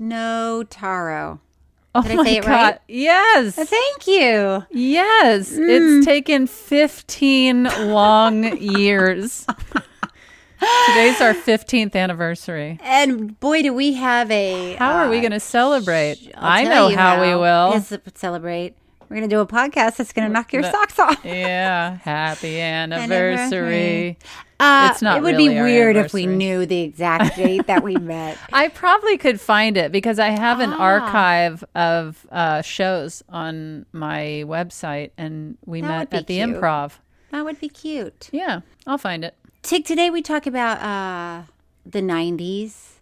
Notaro. oh Did I my say it God. right? Yes. Uh, Thank you. Yes. Mm. It's taken 15 long years. Today's our 15th anniversary. And boy, do we have a. How are we uh, going to celebrate? I'll I know you how, we will. Yes, celebrate. We're going to do a podcast that's going to knock your socks off. yeah. Happy Anniversary. anniversary. Uh, It's not It would really be weird if we knew the exact date that we met. I probably could find it because I have an Ah. archive of uh, shows on my website, and we That met at the cute. improv. That would be cute. Yeah, I'll find it. Tig, today we talk about uh, the 90s.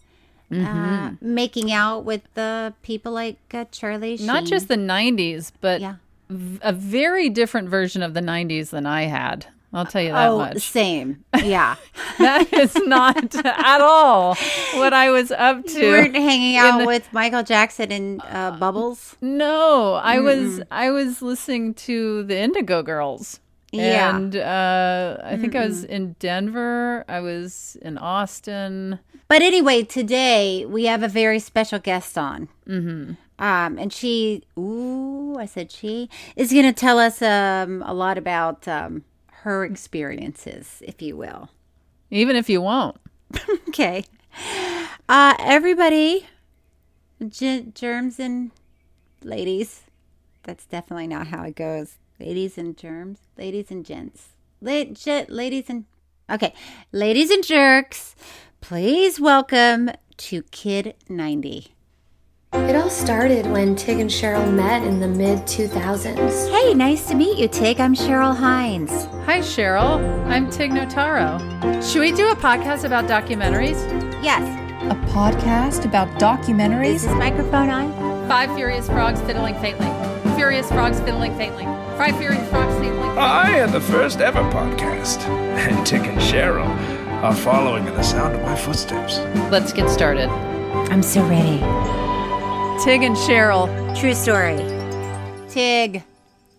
Mm-hmm. Uh, making out with the people like uh, Charlie Sheen. Not just the 90s, but Yeah. v- a very different version of the 90s than I had. I'll tell you that Oh, much. same. Yeah. That is not at all what I was up to. you weren't hanging out the- with Michael Jackson and uh, Bubbles. No, I was I was listening to the Indigo Girls. Yeah. And uh, I think I was in Denver. I was in Austin. But anyway, today we have a very special guest on. Mm-hmm. Um, and she, ooh, I said she is going to tell us um, a lot about um, her experiences, if you will. Even if you won't. Okay. Uh, everybody, ge- germs and ladies. That's definitely not how it goes. Ladies and germs, ladies and gents, La- ladies and okay, ladies and jerks. Please welcome to Kid ninety. It all started when Tig and Cheryl met in the mid 2000s. Hey, nice to meet you, Tig. I'm Cheryl Hines. Hi, Cheryl. I'm Tig Notaro. Should we do a podcast about documentaries? Yes, A podcast about is documentaries? this microphone on? Five furious frogs fiddling faintly. Furious frogs fiddling faintly. Five furious frogs fiddling faintly. I am the first ever podcast, and Tig and Cheryl are following in the sound of my footsteps. Let's get started. I'm so ready. Tig and Cheryl. True story. Tig,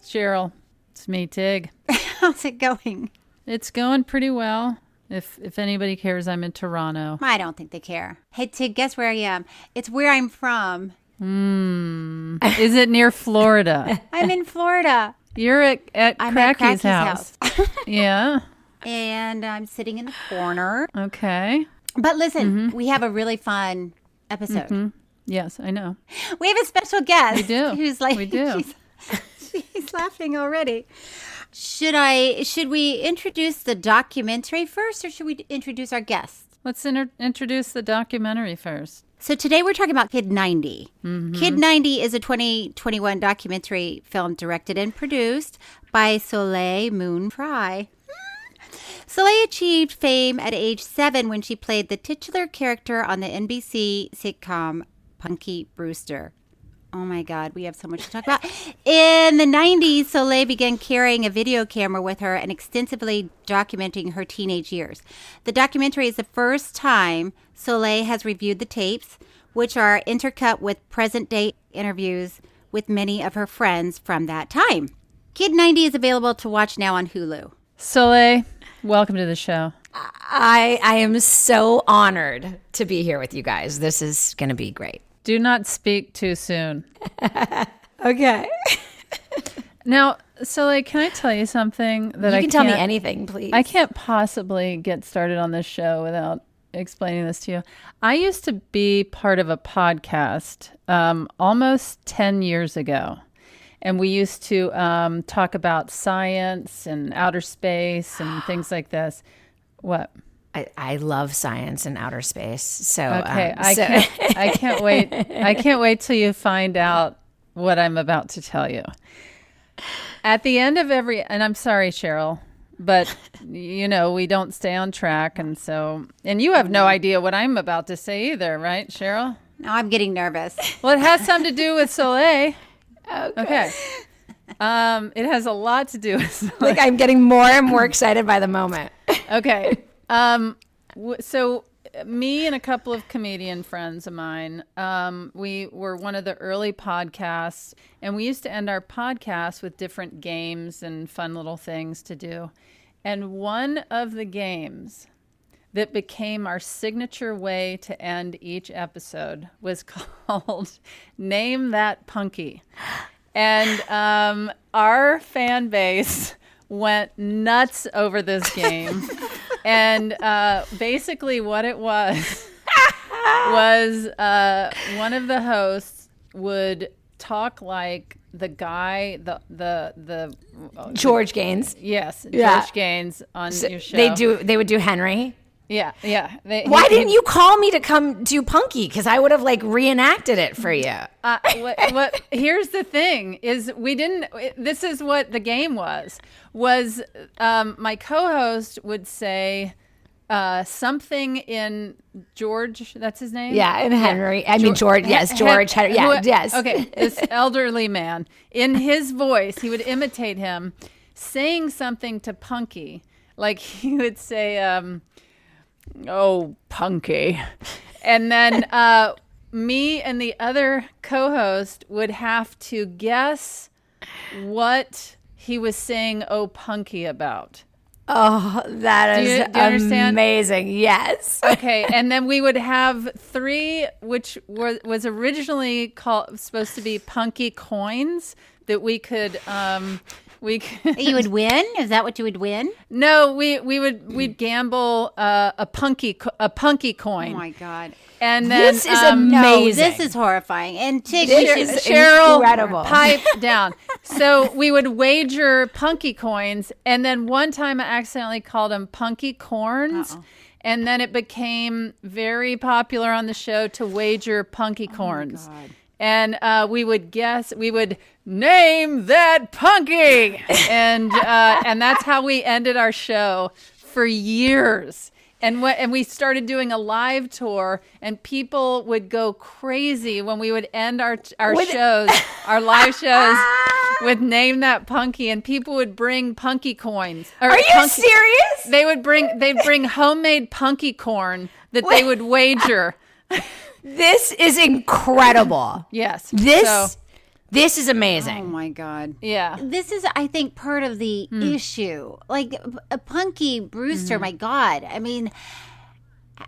Cheryl, it's me, Tig. how's it going? It's going pretty well. If if anybody cares, I'm in Toronto. I don't think they care. Hey, Tig, guess where I am? It's where I'm from. Hmm. Is it near Florida? I'm in Florida. You're at, at I'm at Cracky's Cracky's house. yeah. And I'm sitting in the corner. Okay. But listen, Mm-hmm. we have a really fun episode. Yes, I know. We have a special guest. We do. Who's like We do. She's, she's laughing already. Should I? Should we introduce the documentary first, or should we introduce our guest? Let's inter- introduce the documentary first. So today we're talking about Kid 90. Kid 90 is a 2021 documentary film directed and produced by Soleil Moon Frye. Soleil achieved fame at age seven when she played the titular character on the NBC sitcom Punky Brewster. Oh my God, we have so much to talk about. In the 90s, Soleil began carrying a video camera with her and extensively documenting her teenage years. The documentary is the first time Soleil has reviewed the tapes, which are intercut with present day interviews with many of her friends from that time. Kid 90 is available to watch now on Hulu. Soleil, welcome to the show. I I am so honored to be here with you guys. This is going to be great. Do not speak too soon. Okay. Now, so like, can I tell you something that You I can tell me anything, please. I can't possibly get started on this show without explaining this to you. I used to be part of a podcast um, almost 10 years ago. And we used to um, talk about science and outer space and things like this. What? I, I love science and outer space. So Okay, um, I so- can't. I can't wait. I can't wait till you find out what I'm about to tell you. At the end of every, and I'm sorry, Cheryl, but you know we don't stay on track, and so, and you have no idea what I'm about to say either, right, Cheryl? Now I'm getting nervous. Well, it has something to do with Soleil. Okay. Um, it has a lot to do with like I'm getting more and more excited by the moment. okay. Um, w- so me and a couple of comedian friends of mine, um, we were one of the early podcasts, and we used to end our podcast with different games and fun little things to do. And one of the games that became our signature way to end each episode was called Name That Punky. And um, our fan base went nuts over this game. and uh, basically, what it was was uh, one of the hosts would talk like the guy, the the the George Gaynes. yes, Yeah. George Gaynes on your show. They do. They would do Henry. Yeah, yeah. They, Why he- didn't you call me to come do Punky? Because I would have like reenacted it for you. uh, what, what here's the thing is we didn't this is what the game was was um, my co-host would say uh, something in George that's his name Yeah, and Henry. I mean George. Yes, Hen- George. Henry. Yeah. who- yes. Okay, this elderly man in his voice, he would imitate him saying something to Punky, like he would say, um, "Oh, Punky," and then uh, me and the other co-host would have to guess what he was saying "Oh, Punky" about. Oh, that is Do you- do you amazing. Yes. okay, and then we would have three, which was was originally called supposed to be punky coins that we could um we could you would win? Is that what you would win? no we we would we'd gamble uh, a punky a punky coin. Oh my god. and then This is um, No, amazing. this is horrifying. And Tig, This is Cheryl, incredible. pipe down. So we would wager punky coins, and then one time I accidentally called them punky corns, and then it became very popular on the show to wager punky corns. And uh, we would guess, we would name that punky, and uh, and that's how we ended our show for years. And what and we started doing a live tour, and people would go crazy when we would end our our shows, our live shows, with name that punky, and people would bring punky coins. Are you punky- serious? They would bring they'd bring homemade punky corn that they would wager. This is incredible. Yes. This So, this is amazing. Oh my god. yeah. This is, I think, part of the Hmm. issue. Like a Punky Brewster, Mm-hmm. my God. I mean,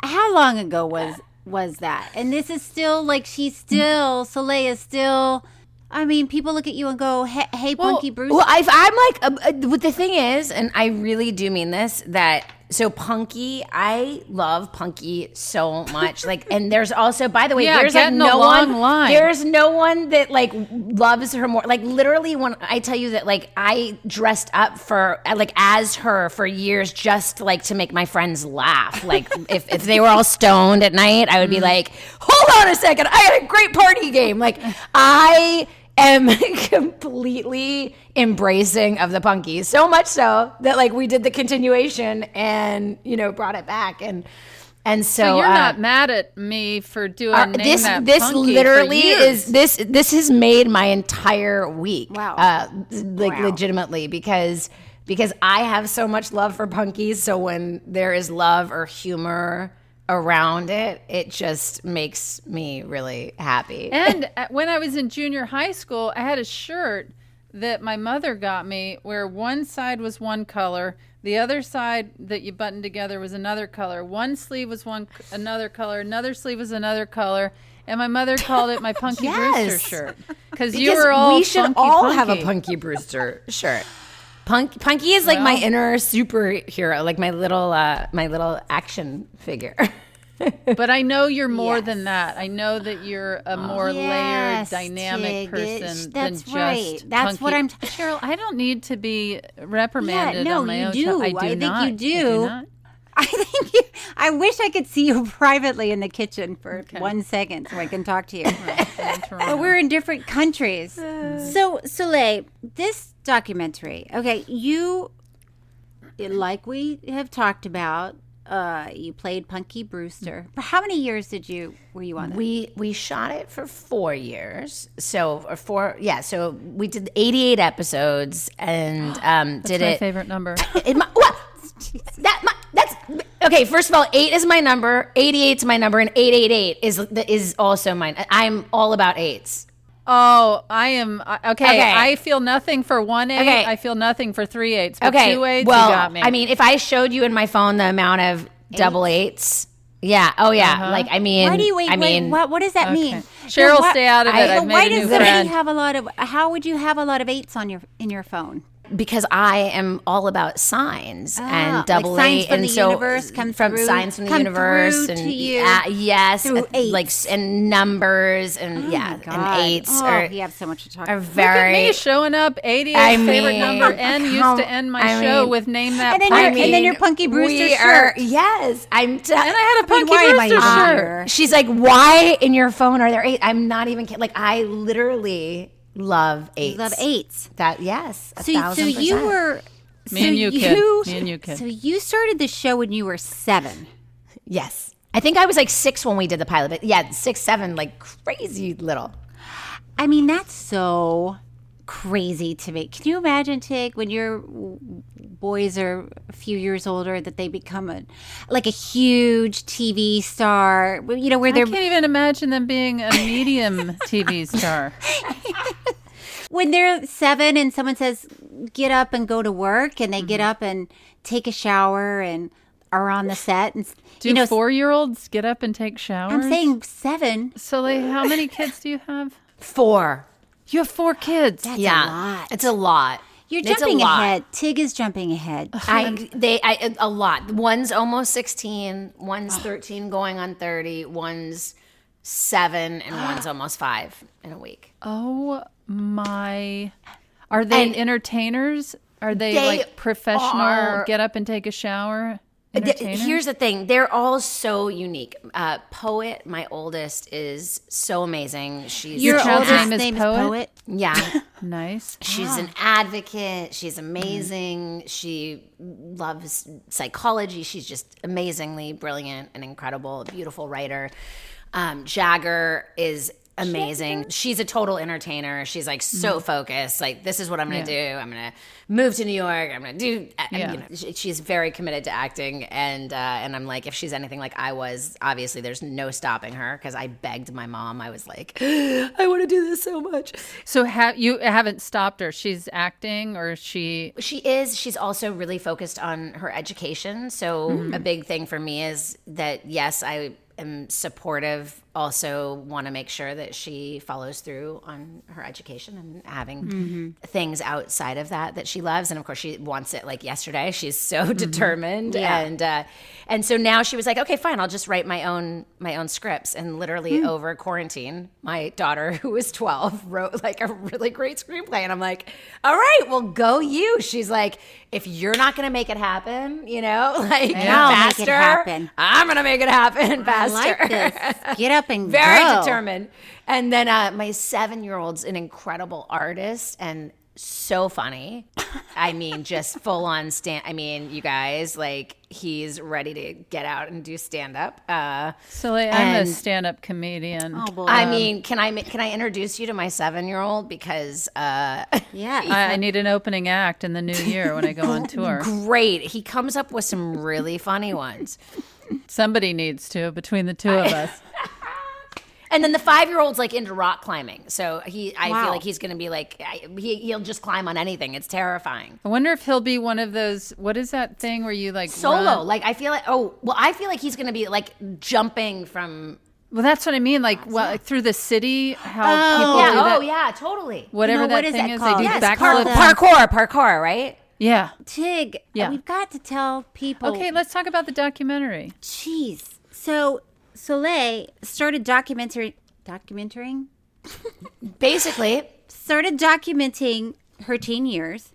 how long ago was was that? And this is still like she's still Soleil is still. I mean, people look at you and go, "Hey, hey Punky Brewster." Well, I've, I'm like, uh, uh, what the thing is, and I really do mean this, that so Punky, I love Punky so much. Like, and there's also, by the way, Yeah, there's like no one, line. there's no one that like loves her more. Like, literally, when I tell you that, like, I dressed up for like as her for years just like to make my friends laugh. Like, if if they were all stoned at night, I would be like, hold on a second, I had a great party game. Like, I am completely embracing of the punkies so much so that like we did the continuation and you know brought it back and and so, So you're uh, not mad at me for doing uh, this that this literally is this this has made my entire week Wow. uh like Wow. legitimately because because I have so much love for punkies so when there is love or humor around it, it just makes me really happy. And uh, when I was in junior high school, I had a shirt that my mother got me where one side was one color, the other side that you buttoned together was another color. One sleeve was one another color, another sleeve was another color. And my mother called it my Punky Brewster shirt because you were all we should all have a punky. Punky Brewster shirt. Punk, Punky is like my inner superhero, like my little uh, my little action figure. But I know you're more Yes. than that. I know that you're a more Yes, layered, dynamic Tig, it's- person that's than right. just That's punky. what I'm- Cheryl, I don't need to be reprimanded Yeah, no, on my you own do. show. I do I think you not. I do. I think you, I wish I could see you privately in the kitchen for one second so I can talk to you. but we're in different countries. So, Soleil, this documentary, okay, you, like we have talked about, uh, you played Punky Brewster. For how many years did you were you on that? we we shot it for four years, so or four yeah. So we did eighty eight episodes and um, did my it. favorite number. It, my, what? That my, that's okay. First of all, eight is my number. Eighty eight is my number, and eight eight eight is is also mine. I'm all about eights. Oh, I am okay, Okay. I feel nothing for one eight. Okay. I feel nothing for three eights. But Okay, two eights, well, you got me. I mean, if I showed you in my phone the amount of double eights, yeah, oh yeah, Uh-huh. like I mean, Why do you wait? I mean, wait, what, what does that mean? Cheryl, So what- stay out of it. I- I've so made why a new does somebody friend. have a lot of? How would you have a lot of eights on your in your phone? Because I am all about signs Ah, and like double signs eight, from and the so universe come from through- signs from the come universe and to you yeah, yes, through and, like and numbers and yeah, Oh God. and eights oh, are you have so much to talk are about. very. me showing up 88 I favorite mean, number and used come- to end my I show mean- with name that And then punky. your- and then your Punky Brewster we shirt. Are, yes, I'm. T- and I had a Punky why am I Brewster here? shirt. She's like, why in your phone are there eight? I'm not even kidding. Like, I literally love eights. love eights. That yes. A So, so you percent. were. Me so and you, kid. Me and you, kid. So you started the show when you were seven. Yes. I think I was like six when we did the pilot, but yeah, six, seven, like crazy little. I mean, that's so crazy to me. Can you imagine, Tig, when your boys are a few years older, that they become a like a huge TV star? You know, where they're can't even imagine them being a medium TV star. when they're seven and someone says get up and go to work and they get Mm-hmm. up and take a shower and are on the set and Do you know four year olds get up and take showers? i'm saying seven So, like, how many kids do you have? Four. You have four kids. that's yeah. a lot It's a lot. you're It's jumping ahead tig is jumping ahead I they I a lot. One's almost sixteen. One's thirteen, going on thirty. One's seven, and one's almost five in a week. Oh my. Are they And- entertainers? Are they, They like professional are- get up and take a shower? Here's the thing: they're all so unique. Uh, Poet, my oldest, is so amazing. She's your oldest name is name is Poet? poet yeah. nice. She's an advocate. She's amazing. She loves psychology. She's just amazingly brilliant and incredible, beautiful writer. Um, Jagger is amazing. She's a total entertainer. She's like so focused. Like this is what I'm going to do. I'm going to move to New York. I'm going to do. Yeah. You know, she's very committed to acting, and uh, and I'm like, if she's anything like I was, obviously there's no stopping her because I begged my mom. I was like, I want to do this so much. So have you haven't stopped her? She's acting, or she? She is. She's also really focused on her education. So Mm-hmm. a big thing for me is that yes, I am supportive. Also, want to make sure that she follows through on her education and having Mm-hmm. things outside of that that she loves. And of course, she wants it like yesterday. She's so Mm-hmm. determined, and uh, and so now she was like, okay, fine, I'll just write my own my own scripts. And literally Hmm. over quarantine, my daughter, who was twelve, wrote like a really great screenplay, and I'm like, all right, well, go you. She's like, if you're not gonna make it happen, you know, like faster, it happen. I'm gonna make it happen I faster. like this. Get up and Very go. determined. And then uh, my seven year old's an incredible artist and so funny. I mean, just full on stand. I mean, you guys, like, he's ready to get out and do stand up. Uh, So like, I'm a stand-up comedian. Oh boy. I mean, can I can I introduce you to my seven year old because uh, yeah. I, I need an opening act in the new year when I go on tour. great. He comes up with some really funny ones. Somebody needs to between the two of us. And then the five year old's like into rock climbing, so he I Wow. feel like he's gonna be like I, he, he'll just climb on anything. It's terrifying. I wonder if he'll be one of those. What is that thing where you like Solo, run- like I feel like oh well, I feel like he's gonna be like jumping from Well, that's what I mean. Like, well, like through the city, how Oh. people yeah do oh yeah totally Whatever You know, what that is thing that is, called? they do Yes, backflips. parkour. parkour parkour right. Yeah. Tig, Yeah. we've got to tell people. Okay, let's talk about the documentary. Jeez. So Soleil started documentary, documenting, Basically, started documenting her teen years,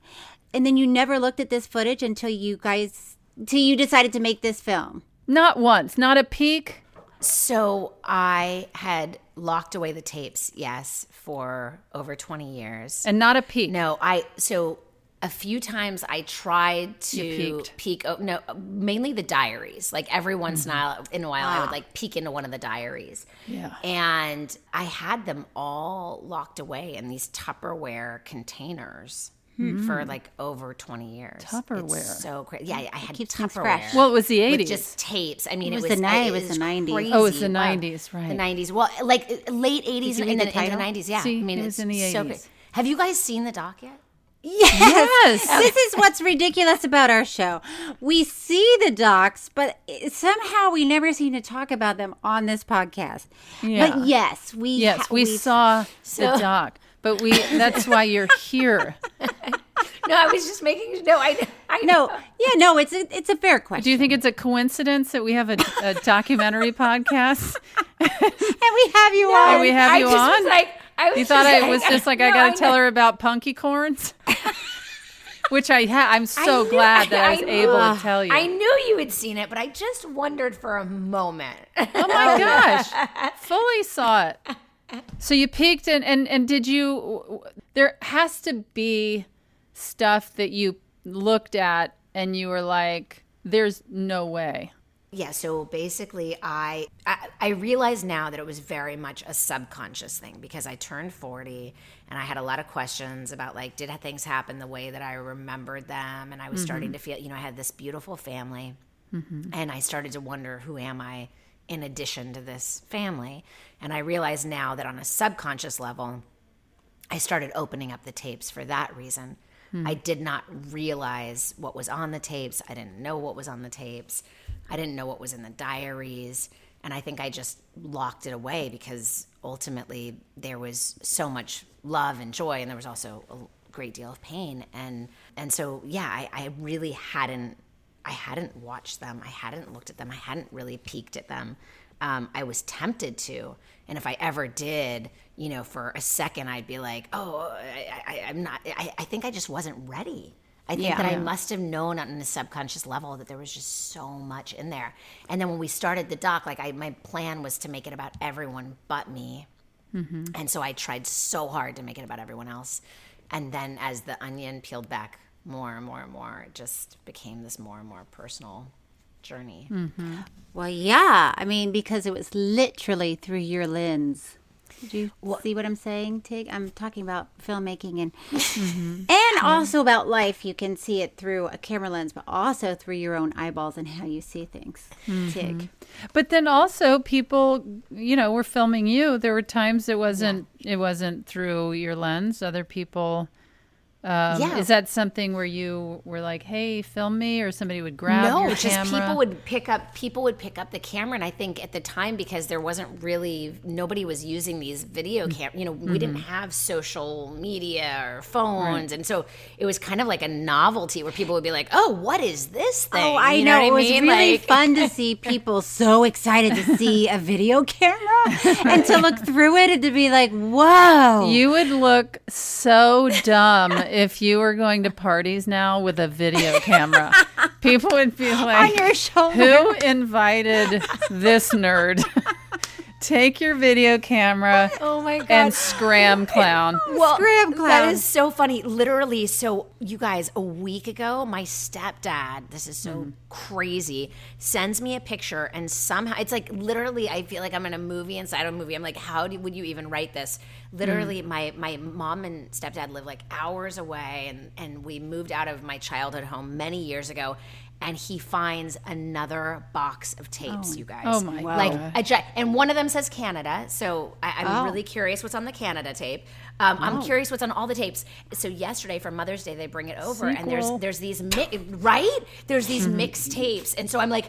and then you never looked at this footage until you guys, until you decided to make this film. Not once, not a peek. so I had locked away the tapes, yes, for over twenty years. And not a peek. No, I so a few times I tried to peek. Oh, no, mainly the diaries. Like every once in a while, in a while, I would ah. like peek into one of the diaries. Yeah. and I had them all locked away in these Tupperware containers. Hmm. For like over twenty years, It's Tupperware. so crazy. Yeah, I had keeps Tupperware. fresh. Well, it was the 80s. just tapes. I mean, It it, was was the oh, it was the 90s. Crazy. Oh, it's the 90s, right. The nineties. Well, like late eighties and the, the nineties. Yeah, See, I mean, it it's was in the so 80s. great. Have you guys seen the doc yet? Yes. this is what's ridiculous about our show. We see the docs, but somehow we never seem to talk about them on this podcast. Yeah. But yes, we Yes, ha- we saw the doc, but we that's why you're here. No, I was just making. No, I. I No, yeah, no, it's a, it's a fair question. Do you think it's a coincidence that we have a, a documentary podcast? and we have you on. And we have I you just on? Was like, I was You thought just I was just like I No, got to tell her about punky corns, which I ha- I'm I so knew- glad that I was knew- able to tell you. I knew you had seen it, but I just wondered for a moment. Oh my gosh, fully saw it. So you peeked and and and did you? There has to be stuff that you looked at and you were like, "There's no way." Yeah, so basically, I, I I realize now that it was very much a subconscious thing because I turned forty and I had a lot of questions about like, did things happen the way that I remembered them? And I was starting mm-hmm. to feel, you know, I had this beautiful family, mm-hmm. and I started to wonder, who am I in addition to this family? And I realize now that on a subconscious level, I started opening up the tapes for that reason. Hmm. I did not realize what was on the tapes. I didn't know what was on the tapes. I didn't know what was in the diaries. And I think I just locked it away because ultimately there was so much love and joy, and there was also a great deal of pain. And and so yeah, I, I really hadn't I hadn't watched them. I hadn't looked at them. I hadn't really peeked at them. Um, I was tempted to, and if I ever did, you know, for a second, I'd be like, "Oh, I, I, I'm not." I, I think I just wasn't ready. I think that I must have known on a subconscious level that there was just so much in there. And then when we started the doc, like I, my plan was to make it about everyone but me. And so I tried so hard to make it about everyone else. And then as the onion peeled back more and more and more, it just became this more and more personal journey. Mm-hmm. Well, yeah. I mean, because it was literally through your lens. Did you see what I'm saying, Tig? I'm talking about filmmaking and mm-hmm. and also about life. You can see it through a camera lens, but also through your own eyeballs and how you see things, mm-hmm. Tig. But then also people, you know, were filming you. There were times it wasn't it wasn't through your lens. Other people um, Yeah. Is that something where you were like, "Hey, film me," or somebody would grab no, your just camera? people would pick up people would pick up the camera, and I think at the time because there wasn't really nobody was using these video Mm-hmm. cam. You know, we didn't have social media or phones, and so it was kind of like a novelty where people would be like, "Oh, what is this thing?" Oh, I You know. what It was mean? really Like- fun to see people so excited to see a video camera and to look through it and to be like, whoa. You would look so dumb if you were going to parties now with a video camera. People would be like, on your shoulder. Who invited this nerd? Take your video camera Oh my god! and scram clown. well, Scram clown. that is so funny. Literally, so you guys, a week ago, my stepdad, this is so Mm-hmm. crazy, sends me a picture, and somehow it's like literally, I feel like I'm in a movie inside a movie. I'm like, how do, would you even write this? Literally, Mm. my my mom and stepdad live like hours away, and and we moved out of my childhood home many years ago. And he finds another box of tapes. you guys, Oh my like a gi- and one of them says Canada. So I, I'm Oh. really curious what's on the Canada tape. Um, I'm curious what's on all the tapes. So yesterday for Mother's Day, they bring it over, and there's there's these mi- right there's these mixed tapes, and so I'm like.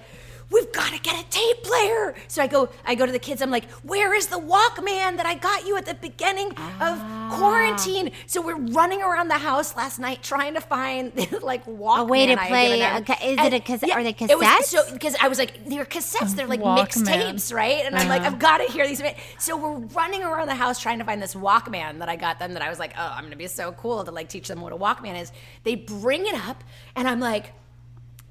We've got to get a tape player. So I go, I go to the kids. I'm like, "Where is the Walkman that I got you at the beginning of ah. quarantine?" So we're running around the house last night trying to find like Walkman. A way to play a is it a cassette- are they it was- cassettes? so because I was like, they're cassettes. They're like mixed Walkman. tapes, right? And I'm like, uh-huh. I've got to hear these. So we're running around the house trying to find this Walkman that I got them. That I was like, oh, I'm gonna be so cool to like teach them what a Walkman is. They bring it up, and I'm like.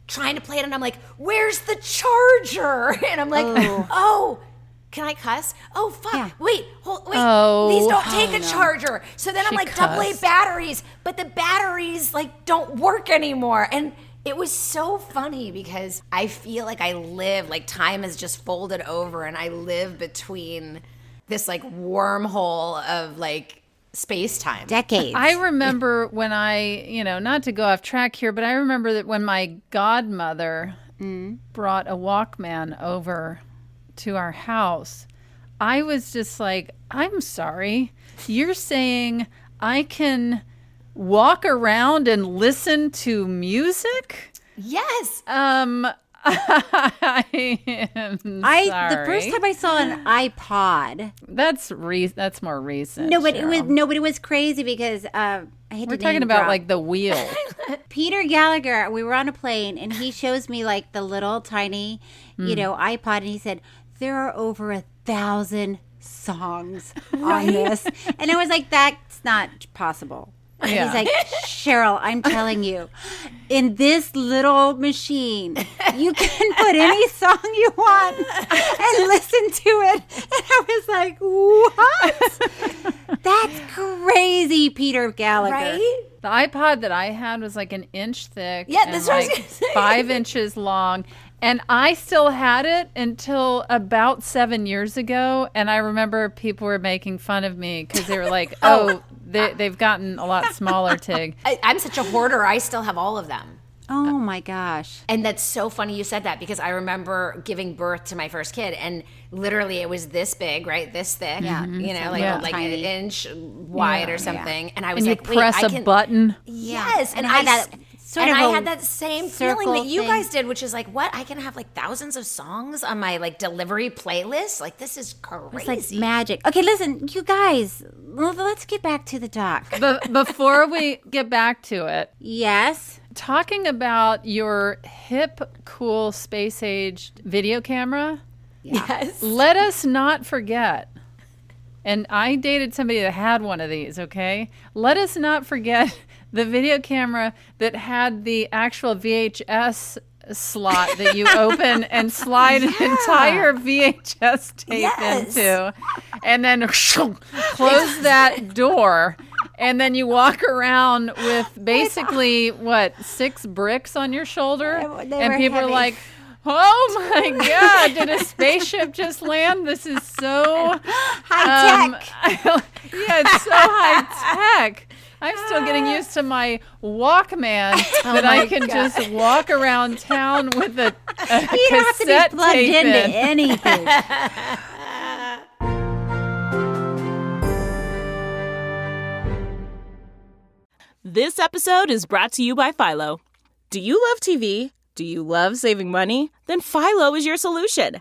Trying to play it, and I'm like, "Where's the charger?" And I'm like, oh. "Oh, can I cuss? Oh fuck! Yeah. Wait, hold, wait. Oh. These don't take oh, a charger." So then I'm She like, "Double A batteries," but the batteries like don't work anymore, and it was so funny because I feel like I live like time has just folded over, and I live between this like wormhole of like space time. Decades. I remember when I, you know, not to go off track here, but I remember that when my godmother brought a Walkman over to our house, I was just like, I'm sorry. You're saying I can walk around and listen to music? yes. Um, I am I sorry. the first time I saw an iPod. that's re- that's more recent. No, but it was no, but it was crazy because uh, We're talking about drop. like the wheel. Peter Gallagher. We were on a plane and he shows me like the little tiny, Hmm. you know, iPod, and he said there are over a thousand songs on this, and I was like, that's not possible. And Yeah. He's like, Cheryl, I'm telling you, in this little machine, you can put any song you want and listen to it. And I was like, what? That's crazy, Peter Gallagher. Right? The iPod that I had was like an inch thick. Yeah, and that's what I was like five inches long. And I still had it until about seven years ago. And I remember people were making fun of me because they were like, oh, oh they, they've gotten a lot smaller, Tig. I, I'm such a hoarder. I still have all of them. Oh my gosh. And that's so funny you said that because I remember giving birth to my first kid, and literally it was this big, right? This thick, yeah, you know, like Yeah. like an inch wide or something. And I was And you like, wait, press I a can, button. Yes, And and, it had I that s- sort and of I a had that same feeling that you thing. guys did, which is like, what? I can have like thousands of songs on my like delivery playlist. Like this is It's crazy. like magic. Okay, listen, you guys, let's get back to the doc. But before we get back to it, Yes. talking about your hip, cool, space age video camera. yes. Let us not forget. And I dated somebody that had one of these, okay? Let us not forget the video camera that had the actual VHS slot that you open and slide an entire VHS tape Yes. into. And then close that door. And then you walk around with basically what, six bricks on your shoulder? They- and people are like, Oh my God! Did a spaceship just land? This is so High um, tech. yeah, it's so high tech. I'm still ah. getting used to my Walkman Oh that I can just walk around town with a, a you don't have to cassette be plugged tape into in. anything. This episode is brought to you by Philo. Do you love TV? Do you love saving money? Then Philo is your solution.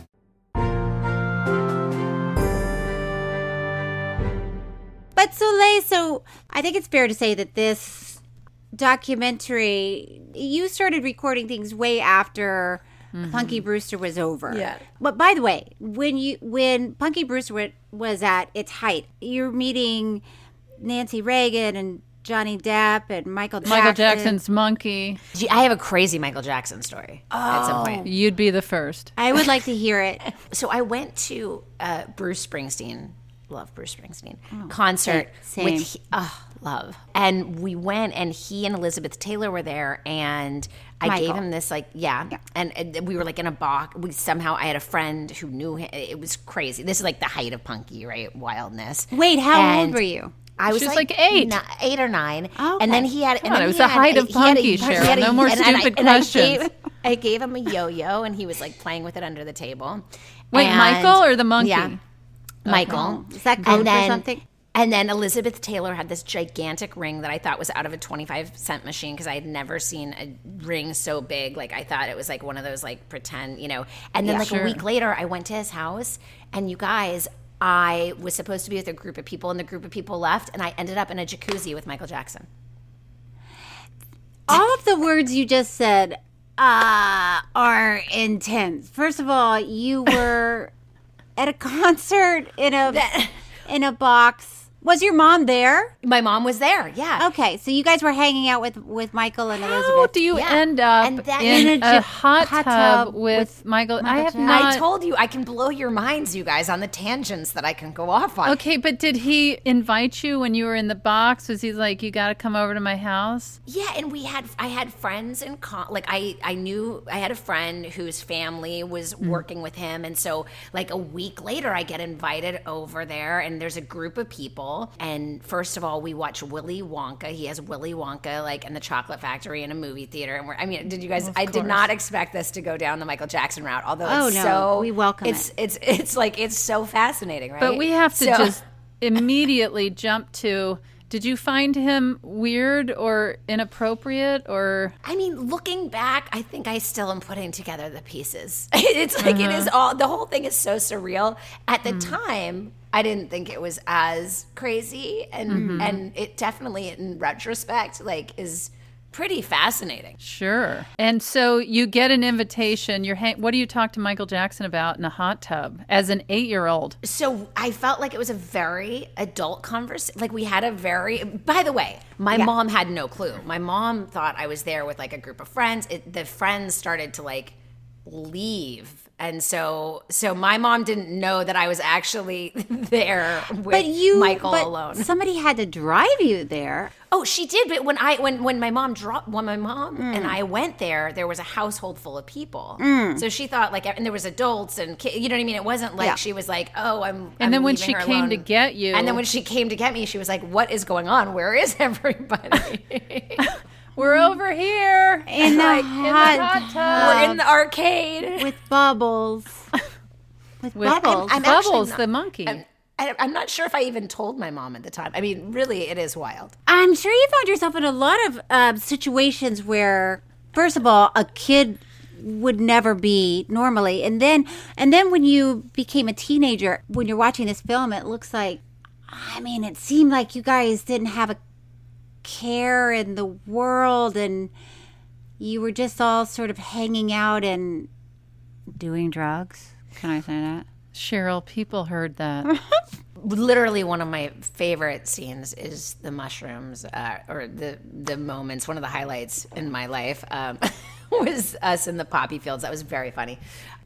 But Soleil, so I think it's fair to say that this documentary, you started recording things way after Punky Brewster was over. Yeah. But by the way, when you when Punky Brewster wa- was at its height, you're meeting Nancy Reagan and Johnny Depp and Michael Jackson. Michael Jackson's monkey. Gee, I have a crazy Michael Jackson story at some point. You'd be the first. I would like to hear it. So I went to uh, Bruce Springsteen, love Bruce Springsteen, oh, concert same. with oh, love, and we went, and he and Elizabeth Taylor were there, and I gave him this like yeah, And, uh, and we were like in a box. We somehow I had a friend who knew him. It was crazy. This is like the height of punky, right? Wildness. Wait, how old were you? I was was like, like eight. ni- eight or nine. Oh, And then he had. Come and on, then it was he the had- height of he a- punky, he Cheryl. a- No more and stupid and I questions. gave- I gave him a yo-yo, and he was like playing with it under the table. Wait, And- Michael or the monkey? Yeah, Michael. Is that goat and then, or something? And then Elizabeth Taylor had this gigantic ring that I thought was out of a 25 cent machine because I had never seen a ring so big. Like I thought it was like one of those like pretend, you know. And then like Sure. a week later, I went to his house, and you guys, I was supposed to be with a group of people, and the group of people left, and I ended up in a jacuzzi with Michael Jackson. All of the words you just said uh, are intense. First of all, you were at a concert in a in a box. Was your mom there? My mom was there. Yeah. Okay, so you guys were hanging out with with Michael and Elizabeth. How do you Yeah. end up And that- in, In a a, hot, hot tub, tub with, with Michael? I have Jackson. not. I told you I can blow your minds, you guys, on the tangents that I can go off on. Okay, but did he invite you when you were in the box? Was he like, "You got to come over to my house"? Yeah, and we had I had friends in con- like I I knew I had a friend whose family was mm. working with him, and so like a week later I get invited over there, and there's a group of people, and first of all we watch Willy Wonka. He has Willy Wonka like in the Chocolate Factory in a movie theater, and we're I mean, did you guys? I did not expect this to go down the Michael Jackson route, although Oh, it's no, so we welcome it's, it. It's it's it's like it's so fascinating, right? But we have to So- just immediately jump to. Did you find him weird or inappropriate or? I mean, looking back, I think I still am putting together the pieces. it's like it uh-huh. is all the whole thing is so surreal. At the hmm. time, I didn't think it was as crazy, and mm-hmm. and it definitely, in retrospect, like is pretty fascinating. Sure. And so you get an invitation. You're hang- what do you talk to Michael Jackson about in a hot tub as an eight year old? So I felt like it was a very adult conversation. Like we had a very. By the way, my mom had no clue. My mom thought I was there with like a group of friends. It, the friends started to like leave. And so, so my mom didn't know that I was actually there with but you, Michael but alone. Somebody had to drive you there. Oh, she did. But when I when when my mom dropped when my mom mm. and I went there, there was a household full of people. Mm. So she thought like, and there was adults and ki- you know what I mean. It wasn't like Yeah. she was like, oh, I'm. And I'm then when she her came to get you- and then when she came to get me, she was like, what is going on? Where is everybody? We're over here In the Like, hot, in the hot tub. We're in the arcade. with bubbles. with, With bubbles. I'm actually Bubbles, not- the monkey. I'm- I'm not sure if I even told my mom at the time. I mean, really, it is wild. I'm sure you found yourself in a lot of uh, situations where, first of all, a kid would never be normally, and then and then when you became a teenager, when you're watching this film, it looks like, I mean, it seemed like you guys didn't have a care in the world, and you were just all sort of hanging out and doing drugs. Can I say that? Cheryl, people heard that. literally one of my favorite scenes is the mushrooms uh, or the the moments one of the highlights in my life um, was us in the poppy fields that was very funny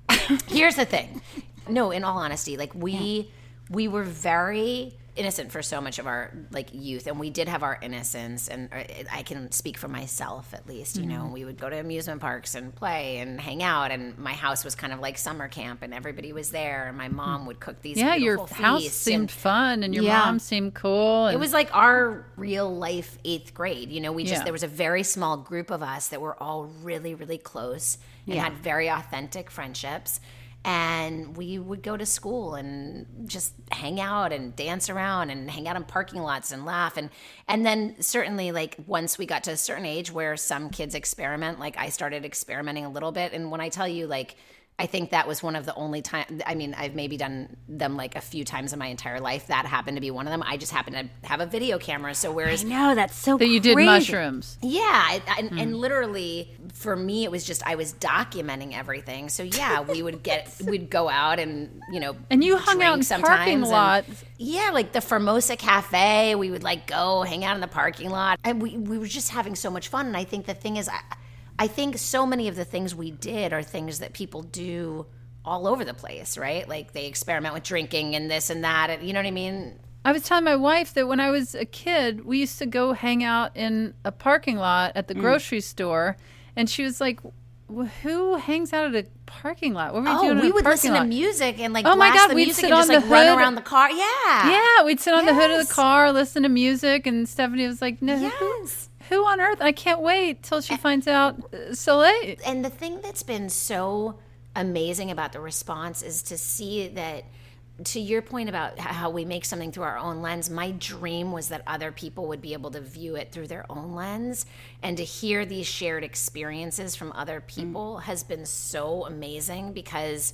here's the thing no in all honesty like we we were very innocent for so much of our like youth and we did have our innocence and uh, i can speak for myself at least you know Mhm. we would go to amusement parks and play and hang out and my house was kind of like summer camp and everybody was there and my mom would cook these yeah, your house seemed and- fun and your Yeah. mom seemed cool. And it was like our real life eighth grade. You know, we just Yeah. there was a very small group of us that were all really, really close and Yeah. had very authentic friendships. And we would go to school and just hang out and dance around and hang out in parking lots and laugh and and then certainly like once we got to a certain age where some kids experiment, like I started experimenting a little bit. And when I tell you like I think that was one of the only time. I mean, I've maybe done them like a few times in my entire life. That happened to be one of them. I just happened to have a video camera. So whereas No, that's so that you did mushrooms. yeah, it- and, and literally for me, it was just I was documenting everything. So yeah, we would get we'd go out and you know And you hung out drink in sometimes parking and- lots. yeah, like the Formosa Cafe, we would like go hang out in the parking lot, and we we were just having so much fun. And I think the thing is, I, I think so many of the things we did are things that people do all over the place, right? Like they experiment with drinking and this and that. And, you know what I mean? I was telling my wife that when I was a kid, we used to go hang out in a parking lot at the Mm. grocery store, and she was like, "Wh- "Who hangs out at a parking lot? What were you Oh, doing? we would listen to lot?" music and like Oh my God, the we'd music sit and just on the like run hood. around the car. Yeah, Yeah, we'd sit on the hood of the car, listen to music, and Stephanie was like, "No, who, Yes. Who on earth? I can't wait till she finds out uh, Soleil." and the thing that's been so amazing about the response is to see that to your point about how we make something through our own lens my dream was that other people would be able to view it through their own lens and to hear these shared experiences from other people has been so amazing because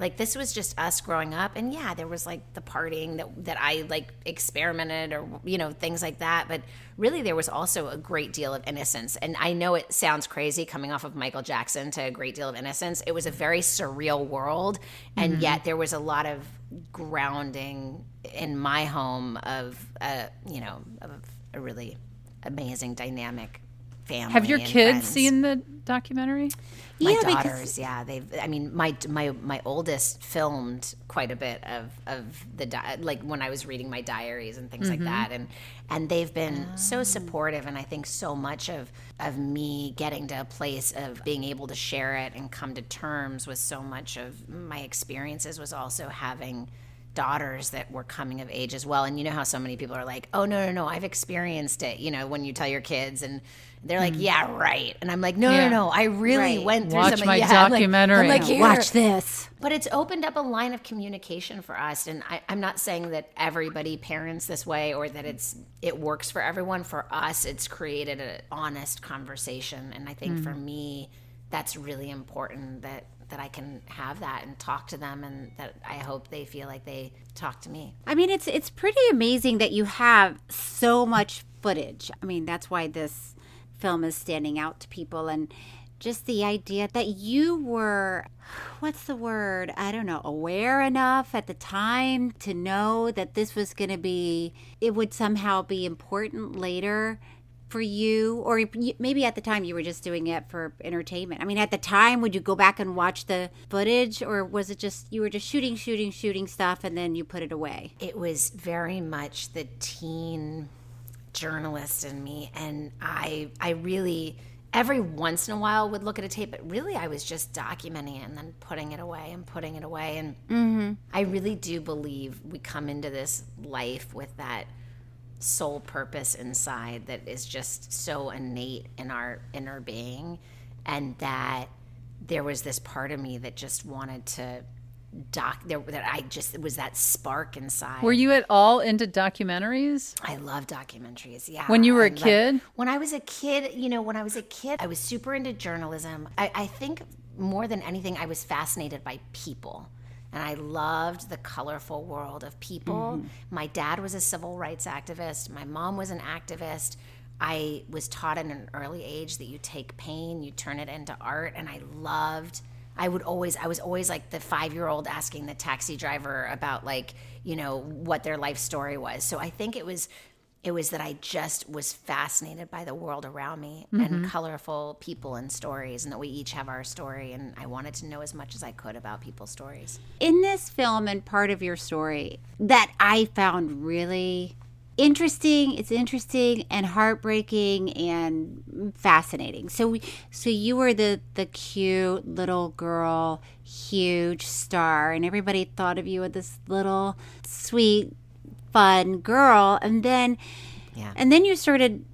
like this was just us growing up and yeah there was like the partying that that I like experimented or you know things like that but really there was also a great deal of innocence and I know it sounds crazy coming off of Michael Jackson to a great deal of innocence it was a very surreal world and Mm-hmm. yet there was a lot of grounding in my home of uh you know of a really amazing dynamic family Have your kids friends seen the documentary? My Yeah, because- daughters yeah they've i mean my my my oldest filmed quite a bit of of the di- like when i was reading my diaries and things like mm-hmm. that and and they've been so ah. supportive and i think so much of of me getting to a place of being able to share it and come to terms with so much of my experiences was also having daughters that were coming of age as well and you know how so many people are like oh no no no i've experienced it you know when you tell your kids and they're like hmm. yeah right and i'm like no Yeah. no no i really Right. went through Watch some my yeah, I'm like- documentary. I'm like, Watch this. but it's opened up a line of communication for us and I, i'm not saying that everybody parents this way or that it's it works for everyone for us it's created an honest conversation and i think for hmm. me that's really important that that i can have that and talk to them and that i hope they feel like they talk to me I mean, it's it's pretty amazing that you have so much footage. I mean, that's why this film is standing out to people, and just the idea that you were, what's the word? I don't know, aware enough at the time to know that this was going to be, it would somehow be important later for you or maybe at the time you were just doing it for entertainment i mean at the time would you go back and watch the footage or was it just you were just shooting shooting shooting stuff and then you put it away it was very much the teen journalist in me and i i really every once in a while would look at a tape but really i was just documenting it and then putting it away and putting it away. And mm-hmm. i really do believe we come into this life with that sole purpose inside that is just so innate in our inner being and that there was this part of me that just wanted to doc there that I just it was that spark inside. Were you at all into documentaries? I love documentaries. Yeah. When you were a kid? when I was a kid, you know, when I was a kid, I was super into journalism. I, I think more than anything, I was fascinated by people. And I loved the colorful world of people. Mm-hmm. My dad was a civil rights activist. My mom was an activist. I was taught at an early age that you take pain, you turn it into art. And I loved I would always, I was always like the five year old asking the taxi driver about like, you know, what their life story was. So I think it was, it was that I just was fascinated by the world around me and mm-hmm. colorful people and stories, and that we each have our story. And I wanted to know as much as I could about people's stories. in this film and part of your story that I found really interesting. It's interesting and heartbreaking and fascinating. So, we, so you were the the cute little girl, huge star, and everybody thought of you as this little sweet, fun girl, and then, Yeah. and then you started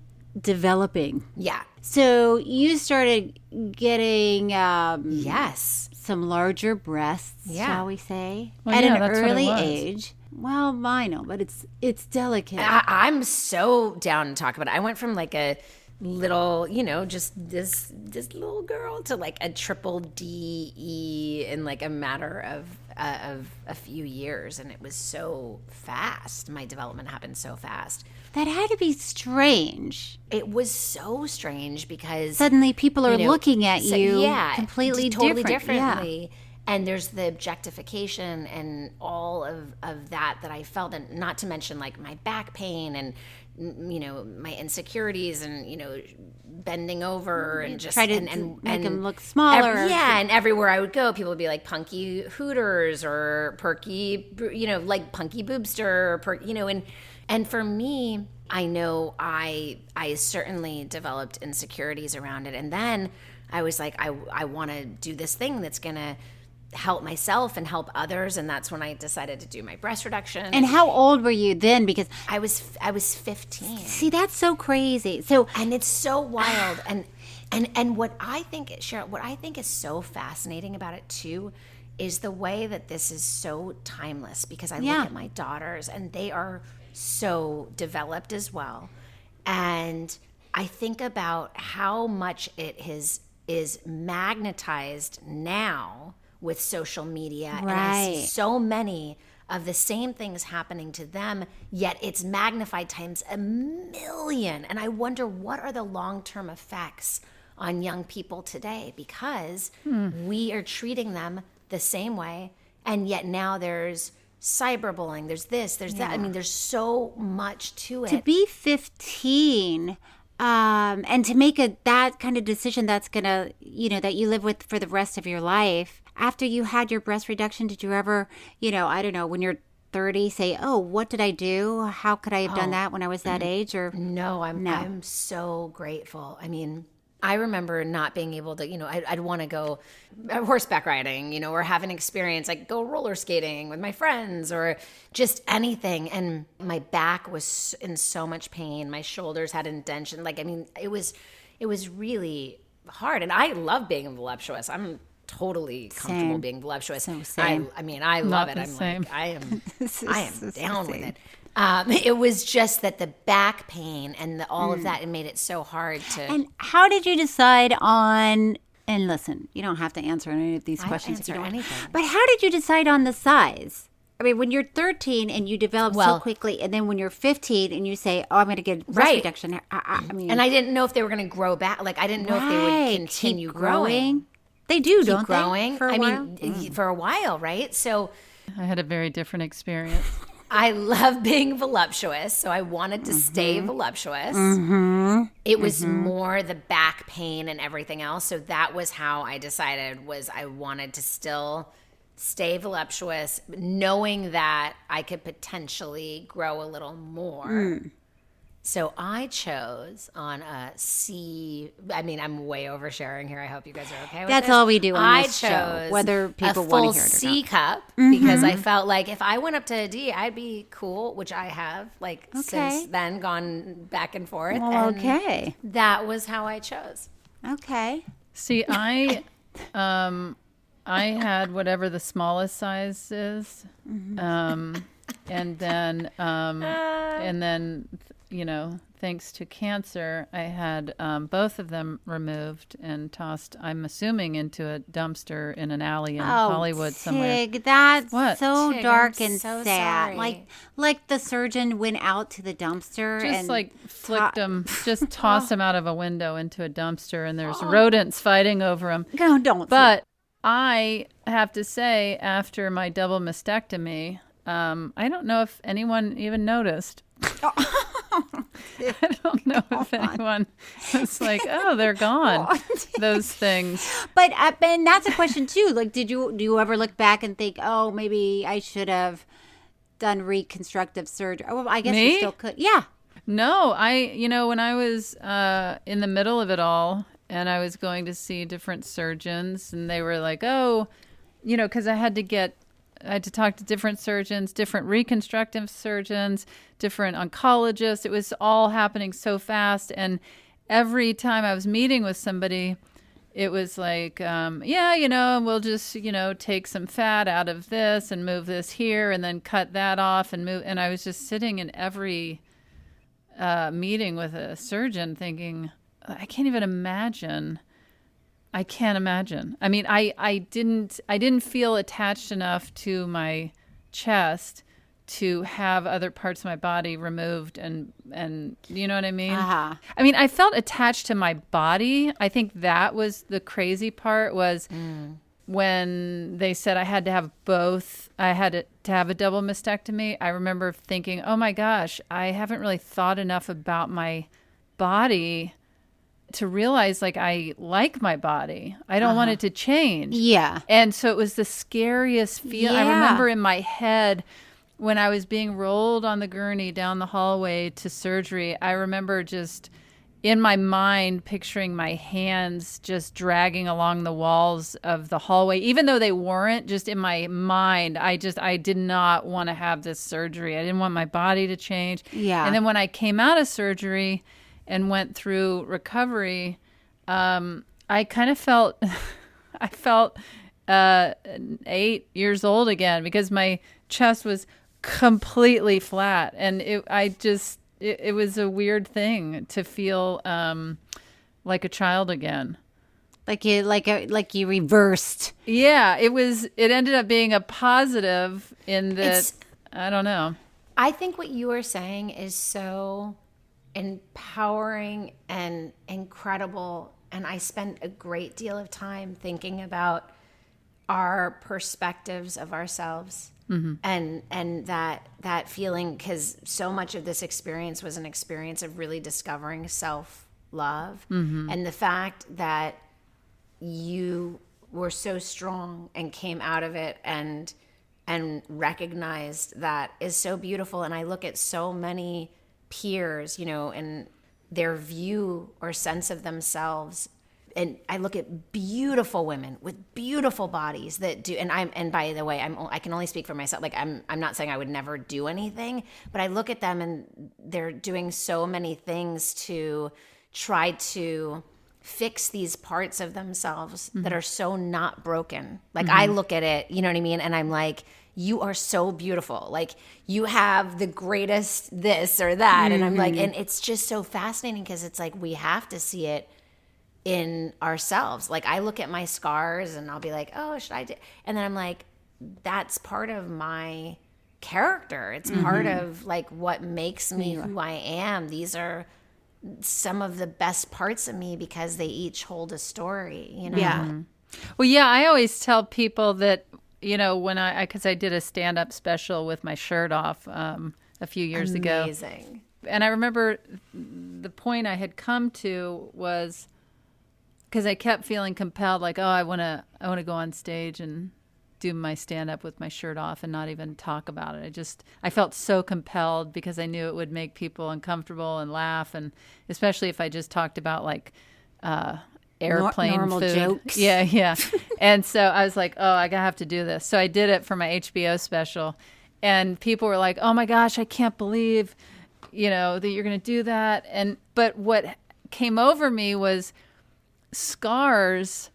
developing. Yeah. So you started getting um, Yes. some larger breasts, Yeah. shall we say, Well, at yeah, an that's what it early age. Well, know, but it's it's delicate. I, I'm so down to talk about it. I went from like a little, you know, just this this little girl to like a triple D E in like a matter of uh, of a few years, and it was so fast. My development happened so fast. that had to be strange. It was so strange because Suddenly, people are you know, looking at so- you yeah, completely totally different. Yeah. And there's the objectification and all of, of that that I felt, and not to mention like my back pain and mm, you know my insecurities and you know bending over and just try to and, and, make and 'em look smaller. ev- yeah, and everywhere I would go, people would be like punky hooters or perky, you know, like punky boobster, or per, you know, and and for me, I know I I certainly developed insecurities around it, and then I was like, I I want to do this thing that's gonna help myself and help others, and that's when I decided to do my breast reduction. And how old were you then? Because I was I was fifteen see, that's so crazy. So and it's so wild and and and what i think Cheryl, what i think is so fascinating about it too is the way that this is so timeless because i Yeah. look at my daughters and they are so developed as well and i think about how much it is is magnetized now with social media and i see so many of the same things happening to them, yet it's magnified times a million. And I wonder what are the long term effects on young people today because we are treating them the same way, and yet now there's cyberbullying, there's this, there's that. I mean, there's so much to it. to be 15 um, and to make a that kind of decision that's gonna you know that you live with for the rest of your life after you had your breast reduction did you ever you know i don't know when you're 30 say oh what did i do how could i have done that when i was that age or No, I'm No. I'm so grateful. I mean, I remember not being able to, you know, I'd, I'd want to go uh, horseback riding, you know, or have an experience like go roller skating with my friends or just anything. And my back was in so much pain. My shoulders had indentation. Like, I mean, it was, it was really hard. And I love being voluptuous. I'm totally comfortable Same. being voluptuous. So same. I, I mean, I love it. I'm same. like, I am, I am is down with it. Um, it was just that the back pain and the, all of that it made it so hard to. Mm. and how did you decide on and listen you don't have to answer any of these don't questions you don't anything. but how did you decide on the size I mean, when you're 13 and you develop so Well- quickly, and then when you're 15 and you say, "Oh, I'm going to get breast Right. reduction," I, I, I mean, and I didn't know if they were going to grow back. Like I didn't know if they would continue Keep growing. They do, Keep don't growing. they? For a I while? mean, for a while, right? So I had a very different experience. I love being voluptuous, so I wanted to stay Mm-hmm. voluptuous. It was more the back pain and everything else. So that was how I decided was I wanted to still stay voluptuous, knowing that I could potentially grow a little more. Mm. So I chose on a C. I mean, I'm way oversharing here. I hope you guys are okay with that. That's this. all we do on I this show, chose whether people a wanna full hear it or C not. cup because I felt like if I went up to a D, I'd be cool, which I have like Okay. since then gone back and forth. Well, and okay. that was how I chose. okay. See, I um I had whatever the smallest size is, um, and then um, and then you know, thanks to cancer, I had um, both of them removed and tossed. I'm assuming into a dumpster in an alley in Hollywood somewhere. Tig, that's What? so Tig, dark I'm and so sad. sorry. Like, like the surgeon went out to the dumpster Just and like flicked them, just tossed them out of a window into a dumpster, and there's rodents fighting over them. No, don't. But I have to say, after my double mastectomy, um, I don't know if anyone even noticed. I don't know if anyone was like, "Oh, they're gone." Those things. But uh, and that's a question too. Like, did you do you ever look back and think, oh, maybe I should have done reconstructive surgery? Oh, well, I guess you still could. Yeah. No, I, you know, when I was uh, in the middle of it all and I was going to see different surgeons, and they were like, oh, you know, because I had to get, I had to talk to different surgeons, different reconstructive surgeons, different oncologists. It was all happening so fast. And every time I was meeting with somebody, it was like, um, yeah, you know, we'll just, you know, take some fat out of this and move this here and then cut that off and move. And I was just sitting in every uh, meeting with a surgeon thinking, I can't even imagine. I can't imagine. I mean, I, I didn't I didn't feel attached enough to my chest to have other parts of my body removed and and you know what I mean? Uh-huh. I mean, I felt attached to my body. I think that was the crazy part was when they said I had to have both, I had to, to have a double mastectomy. I remember thinking, "Oh my gosh, I haven't really thought enough about my body to realize like I like my body. I don't want uh-huh. it to change." Yeah. And so it was the scariest feel. I remember in my head when I was being rolled on the gurney down the hallway to surgery, I remember just in my mind picturing my hands just dragging along the walls of the hallway even though they weren't just in my mind i just i did not want to have this surgery i didn't want my body to change Yeah. and then when i came out of surgery and went through recovery um, i kind of felt i felt uh, eight years old again because my chest was completely flat. And it, i just it, it was a weird thing to feel um, like a child again. Like you, like a, like you reversed. yeah it was it ended up being a positive in that It's- i don't know. I think what you are saying is so empowering and incredible. And I spent a great deal of time thinking about our perspectives of ourselves mm-hmm. and and that that feeling because so much of this experience was an experience of really discovering self love mm-hmm. and the fact that you were so strong and came out of it and and recognized that is so beautiful. And i look at so many peers you know and their view or sense of themselves. And i look at beautiful women with beautiful bodies that do and i'm and by the way i'm i can only speak for myself. Like i'm i'm not saying i would never do anything but i look at them and they're doing so many things to try to fix these parts of themselves that mm-hmm. are so not broken. Like I mm-hmm. look at it, you know what I mean, and I'm like, you are so beautiful. Like you have the greatest this or that, and I'm like, mm-hmm. and it's just so fascinating because it's like we have to see it in ourselves. Like I look at my scars and I'll be like, oh, should I do? And then I'm like, that's part of my character. It's part mm-hmm. of like what makes me who I am. These are some of the best parts of me because they each hold a story, you know? Yeah. Well, yeah, I always tell people that you know when I because I, did a stand up special with my shirt off um, a few years ago, Amazing. and I remember the point I had come to was because I kept feeling compelled, like, oh, I want to, I want to go on stage and do my stand up with my shirt off and not even talk about it. I just, I felt so compelled because I knew it would make people uncomfortable and laugh, and especially if I just talked about like uh, airplane normal food. jokes. Yeah, yeah. and so I was like, oh, I gotta have to do this. So I did it for my HBO special, and people were like, oh my gosh, I can't believe, you know, that you're gonna do that. And but what came over me was scars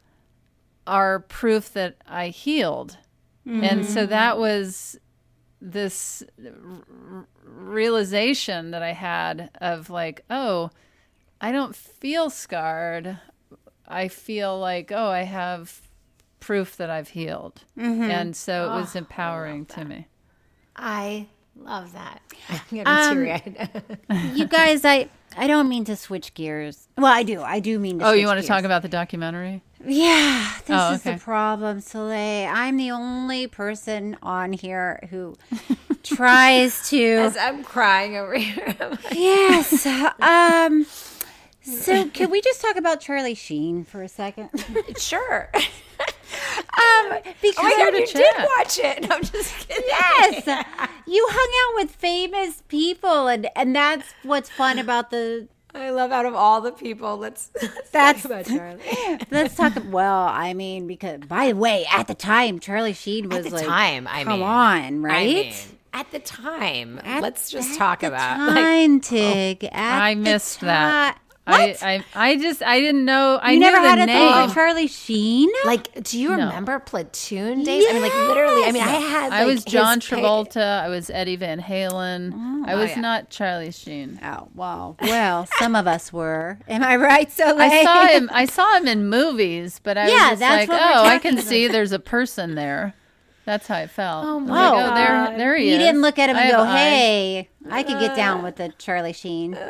are proof that I healed. And so mm-hmm. that was this r- realization that I had of like, oh, I don't feel scarred. I feel like, oh, I have proof that I've healed. And so it was empowering to me. I love that. I'm getting Um, teary-eyed. you guys, I I don't mean to switch gears. Well, I do. I do mean to. Oh, you switch want to talk about the documentary? Yeah, this Oh, is the problem, Soleil. I'm the only person on here who tries to. As I'm crying over here. Yes. Um. So, can we just talk about Charlie Sheen for a second? sure. Um, because Oh God, you chat. did watch it. No, I'm just kidding. yes, you hung out with famous people, and and that's what's fun about the. I love out of all the people. Let's, let's That's talk about Charlie. Let's talk. Well, I mean, because by the way, at the time, Charlie Sheen was At the like, time, I come mean, on, I right? mean, at the time, At- let's just talk about like, time, Tig. at I missed that. I, What? I I just I didn't know. I you knew never the had a name. thing for Charlie Sheen? like, do you remember Platoon days? I mean, like literally. I mean, I had. I was John his pa- Travolta. I was Eddie Van Halen. Oh, I was yeah. not Charlie Sheen. Oh wow. Well, some of us were. Am I right? So I saw him. I saw him in movies, but I Yeah, was just like, oh, I talking can see there's a person there. That's how I felt. Oh my oh, there, there he you is. You didn't look at him I and have go, eyes. "Hey, I could get down with the Charlie Sheen."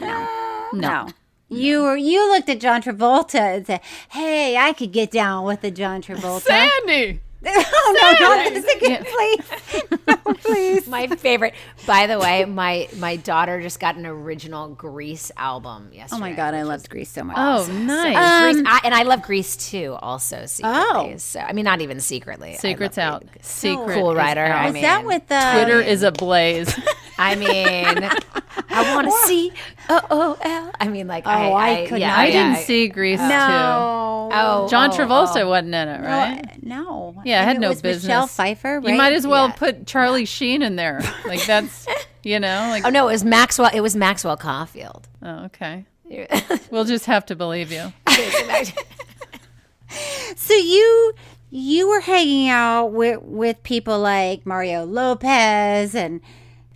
No, no. You were. You looked at John Travolta and said, "Hey, I could get down with the John Travolta." Sandy. Oh no, not this again, please. No, please. My favorite. By the way, my my daughter just got an original Grease album yesterday. Oh my god, I loved Grease so much. Oh, nice. Grease, um, I, and I love Grease too, also secretly. Oh. So I mean, not even secretly. Secret's out. Grease. Secret. Cool is writer. out. I Is mean, that with the Twitter is ablaze. I mean, I want to see. Oh, oh, L. I mean, like, Oh, I, I I, could yeah, not. I didn't I- see Grease No. too. Oh, John oh, Travolta oh. wasn't in it, right? No. Yeah, I had no business. Michelle Pfeiffer, right? You might as well Yeah. put Charlie Sheen in there. Like that's, you know, like Oh no, it was Maxwell. It was Maxwell Caulfield. oh, okay. We'll just have to believe you. So you you were hanging out with with people like Mario Lopez and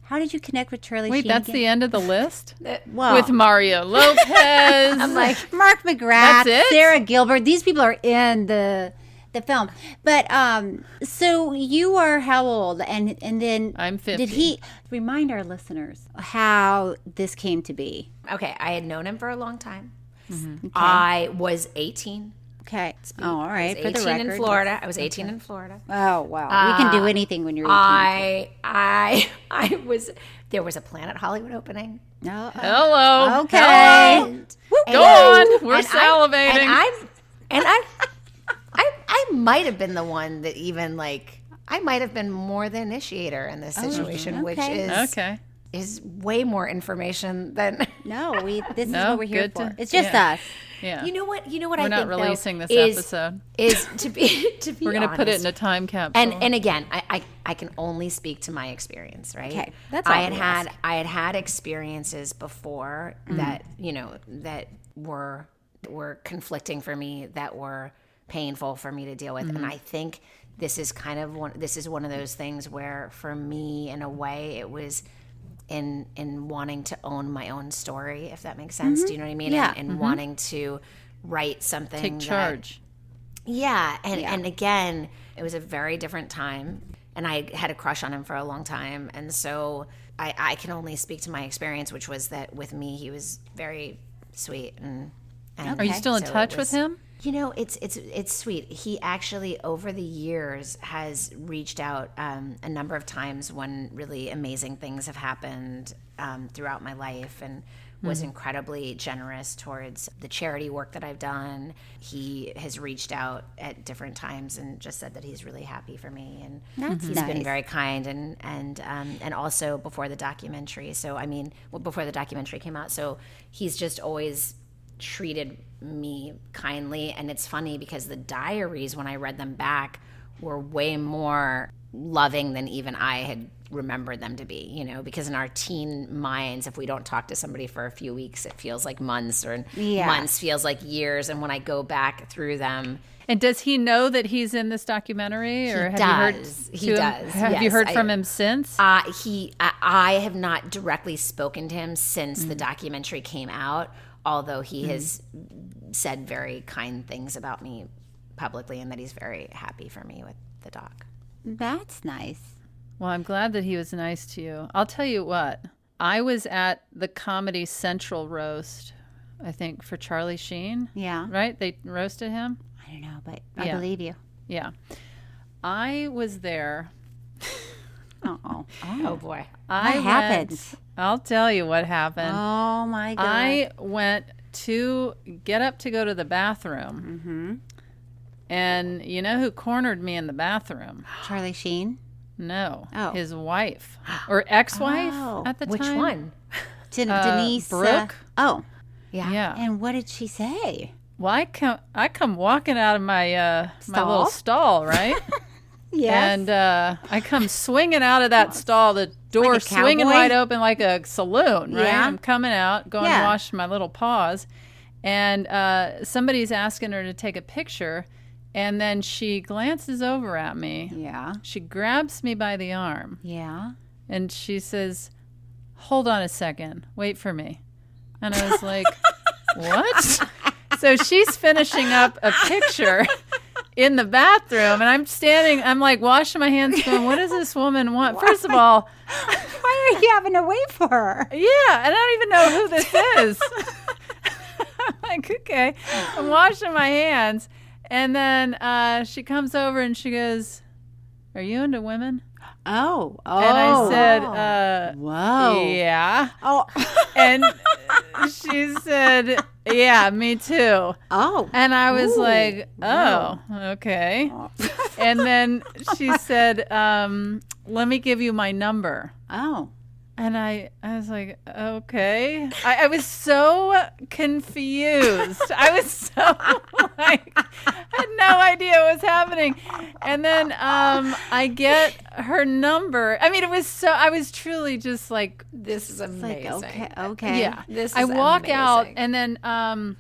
how did you connect with Charlie Wait, Sheen that's again? the end of the list uh, well, with Mario Lopez. I'm like, Mark McGrath? Sara Gilbert. These people are in the the film. But um so you are how old and and then I'm 50. Did he remind our listeners how this came to be? okay, I had known him for a long time. Mm-hmm. I was 18. Okay. Oh, all I right. was For the 18 in Florida. I was 18 in Florida. Oh wow. you can do anything when you're 18. I I I was there was a Planet Hollywood opening. No. Hello. Okay. And, Go on. We're and salivating. I, and I'm and I I I might have been the one that even like I might have been more the initiator in this situation, which okay. is okay. is way more information than No, we this is what we're here for. to- it's just yeah. us. Yeah. you know what you know what We're I not think though, releasing this is- episode. is to be to be We're gonna put it in a time capsule. and and again I, I i can only speak to my experience right Okay, that's all i had had ask. i had had experiences before Mm. that you know that were were conflicting for me that were painful for me to deal with Mm-hmm. and i think this is kind of one this is one of those things where for me in a way it was in in wanting to own my own story if that makes sense do you know what i mean Mm-hmm. Yeah. and, and wanting to write something take that- charge. yeah, and and again, it was a very different time, and I had a crush on him for a long time, and so I I can only speak to my experience, which was that with me he was very sweet and. and Are you still in so touch with him? You know, it's it's it's sweet. He actually over the years has reached out um, a number of times when really amazing things have happened um, throughout my life, and was Mm-hmm. incredibly generous towards the charity work that I've done. He has reached out at different times and just said that he's really happy for me, and That's he's been very kind and and um, and also before the documentary. So I mean, well, before the documentary came out, so he's just always treated me kindly and it's funny because the diaries when i read them back were way more loving than even i had remembered them to be, you know, because in our teen minds, if we don't talk to somebody for a few weeks, it feels like months, or Yeah. months feels like years. And when I go back through them, And does he know that he's in this documentary, or have you heard? does. He to him? does, Have you yes. heard I- from him since? Uh, he, I, I have not directly spoken to him since Mm. the documentary came out, although he mm-hmm. has said very kind things about me publicly and that he's very happy for me with the doc. That's nice. Well, I'm glad that he was nice to you. I'll tell you what. I was at the Comedy Central roast, I think, for Charlie Sheen. Yeah. Right? They roasted him. I don't know, but I Yeah. believe you. Yeah. I was there. Uh-oh. Oh boy. I What went- happened? I'll tell you what happened. Oh my god. I went to get up to go to the bathroom. Mm-hmm. And you know who cornered me in the bathroom? Charlie Sheen. No. Oh. His wife or ex wife Oh. at the Which time. Which one? Den- Uh, Denise uh, Brooke? oh. Yeah. Yeah. And what did she say? Well, I come, I come walking out of my uh, my little Stall? stall, right? Yes. And uh, I come swinging out of that stall, the door Like swinging cowboy? wide open like a saloon, right? Yeah. I'm coming out, going Yeah. to wash my little paws, and uh, somebody's asking her to take a picture, and then she glances over at me. yeah. She grabs me by the arm, Yeah. and she says, "Hold on a second, wait for me." And I was like, "What?" So she's finishing up a picture in the bathroom, and I'm standing. I'm like washing my hands, going, "What does this woman want?" First of all, Why are you having to wait for her? yeah, and I don't even know who this is. I'm like, okay, I'm washing my hands, and then uh, she comes over and she goes, "Are you into women?" Oh. Oh. And I said, uh, Whoa. "Yeah." Oh. and she said, "Yeah, me too." Oh. And I was Ooh, like, "Oh, okay." And then she said, um, "Let me give you my number." Oh. And I, I was like, "Okay." I, I was so confused. I was so like, I had no idea what was happening. And then um, I get her number. I mean, it was so. I was truly just like, This is amazing. Like, okay. Okay. yeah. This I is walk out and then um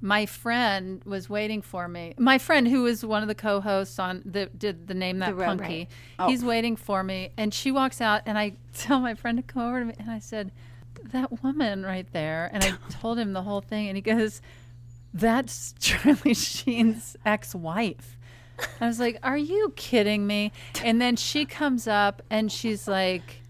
my friend was waiting for me. My friend who was one of the co-hosts on the did the name that The Road, punky. right. He's waiting for me and she walks out and I tell my friend to come over to me and I said that woman right there and I told him the whole thing and he goes that's Charlie Sheen's ex-wife. I was like, "Are you kidding me?" And then she comes up and she's like,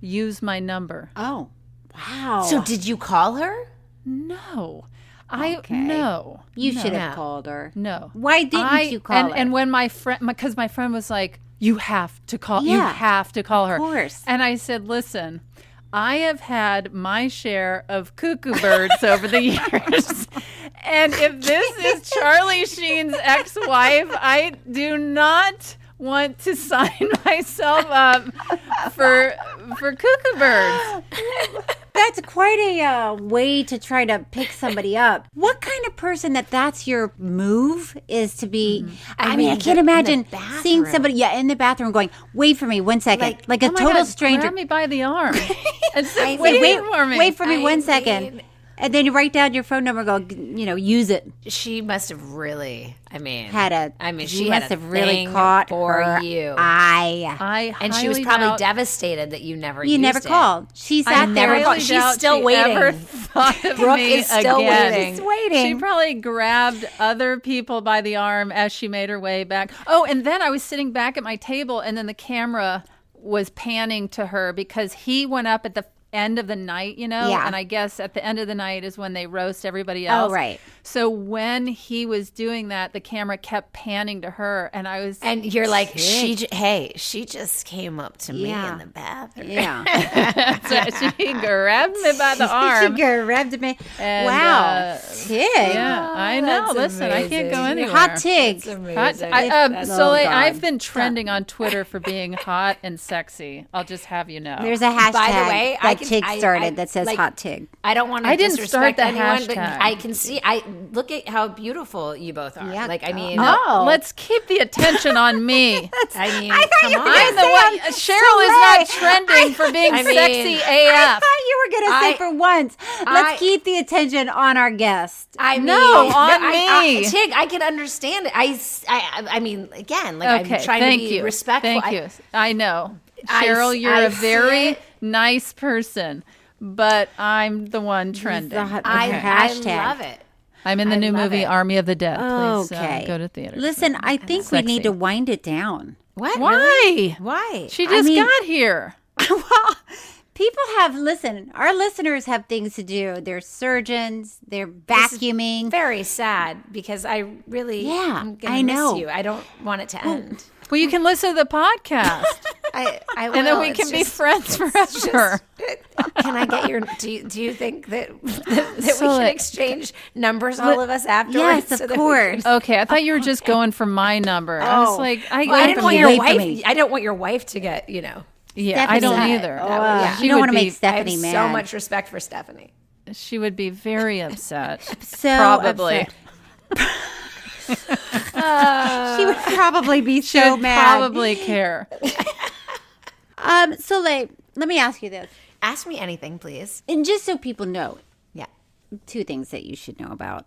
"Use my number." Oh. Wow. So did you call her? No. I Okay. no. you no. should have called her. No. Why didn't I- you call and, her? And when my friend, because my, friend was like, "You have to call. You have to call her." of course. And I said, "Listen, I have had my share of cuckoo birds over the years, and if this is Charlie Sheen's ex-wife, I do not." Want to sign myself up for for cuckoo birds. That's quite a uh, way to try to pick somebody up. What kind of person that that's your move is to be? I, mean, I can't the- imagine seeing somebody, yeah, in the bathroom going, wait for me one second. Like, a Oh my total God, stranger. Grab me by the arm and say, Say, wait, wait, for me. wait for me I one second. Mean- And then you write down your phone number, go, you know, use it. She must have really. I mean, Had a, I mean, you she must have really caught for her you. eye. I and she was probably doubt- devastated that you never. You used never it. called. She I there. never called. She's still she waiting. Ever thought of Brooke me is still again. waiting. She's waiting. She probably grabbed other people by the arm as she made her way back. Oh, and then I was sitting back at my table, and then the camera was panning to her because he went up at the end of the night, you know? Yeah. And I guess at the end of the night is when they roast everybody else. Oh, else. right. So when he was doing that, the camera kept panning to her, and I was. And you're like, she. j- Hey, she just came up to me Yeah. in the bathroom. Yeah. so she grabbed me by the arm. she grabbed me. And, wow. uh, Tig. Yeah, I know. that's Listen, I can't go amazing. anywhere. Hot Tig. Hot, I, um, That's- Soleil, Oh, I've been trending on Twitter for being hot and sexy. I'll just have you know. There's a hashtag By the way, I that can- Tig I- started I- that says like, hot Tig. I don't want to I didn't start disrespect the anyone, but. I can see. I look at how beautiful you both are. Yeah. Like I mean, Oh. Let's keep the attention on me. I mean, I thought come you were on. I'm the one. I'm uh, Cheryl is not Soleil. trending for being I mean, sexy AF. I thought you were gonna say I- for once. Let's I- keep the attention on our guest. I mean, No, on I, me. I, Tig, I can understand it. I, s- I, I mean, again, like Okay, I'm trying thank to be you. respectful. Thank I- you. I know, Cheryl. s- you're I a very it. Nice person, but I'm the one trending. the hot- I, Okay. I Hashtag. love it. I'm in the I new movie it. Army of the Dead. Please okay, uh, go to theater. Listen, I think we need to wind it down. What? Why? Really? Why? She I just mean- got here. well, people have listen. Our listeners have things to do. They're surgeons. They're This is vacuuming. Very sad because I really, Yeah, I'm gonna I miss know. you. I don't want it to end. Well, you can listen to the podcast, I, I and then we It's can be just- friends forever. Can I get your? Do you, do you think that that, we So can it- exchange numbers, all of us afterwards? Yes, of so that we course. Okay, I thought you were just going for my number. I was Oh. like, I, Well, I didn't want you. your wife. I don't want your wife to get. You know. yeah, I don't Stephanie. either. Oh, yeah. You don't want to make Stephanie I have mad. so much respect for Stephanie. She would be very upset. So Probably. upset. She would probably be so mad. She so would mad. probably care. Um, Soleil, let me ask you this, Ask me anything, please. and just so people know, Yeah. two things that you should know about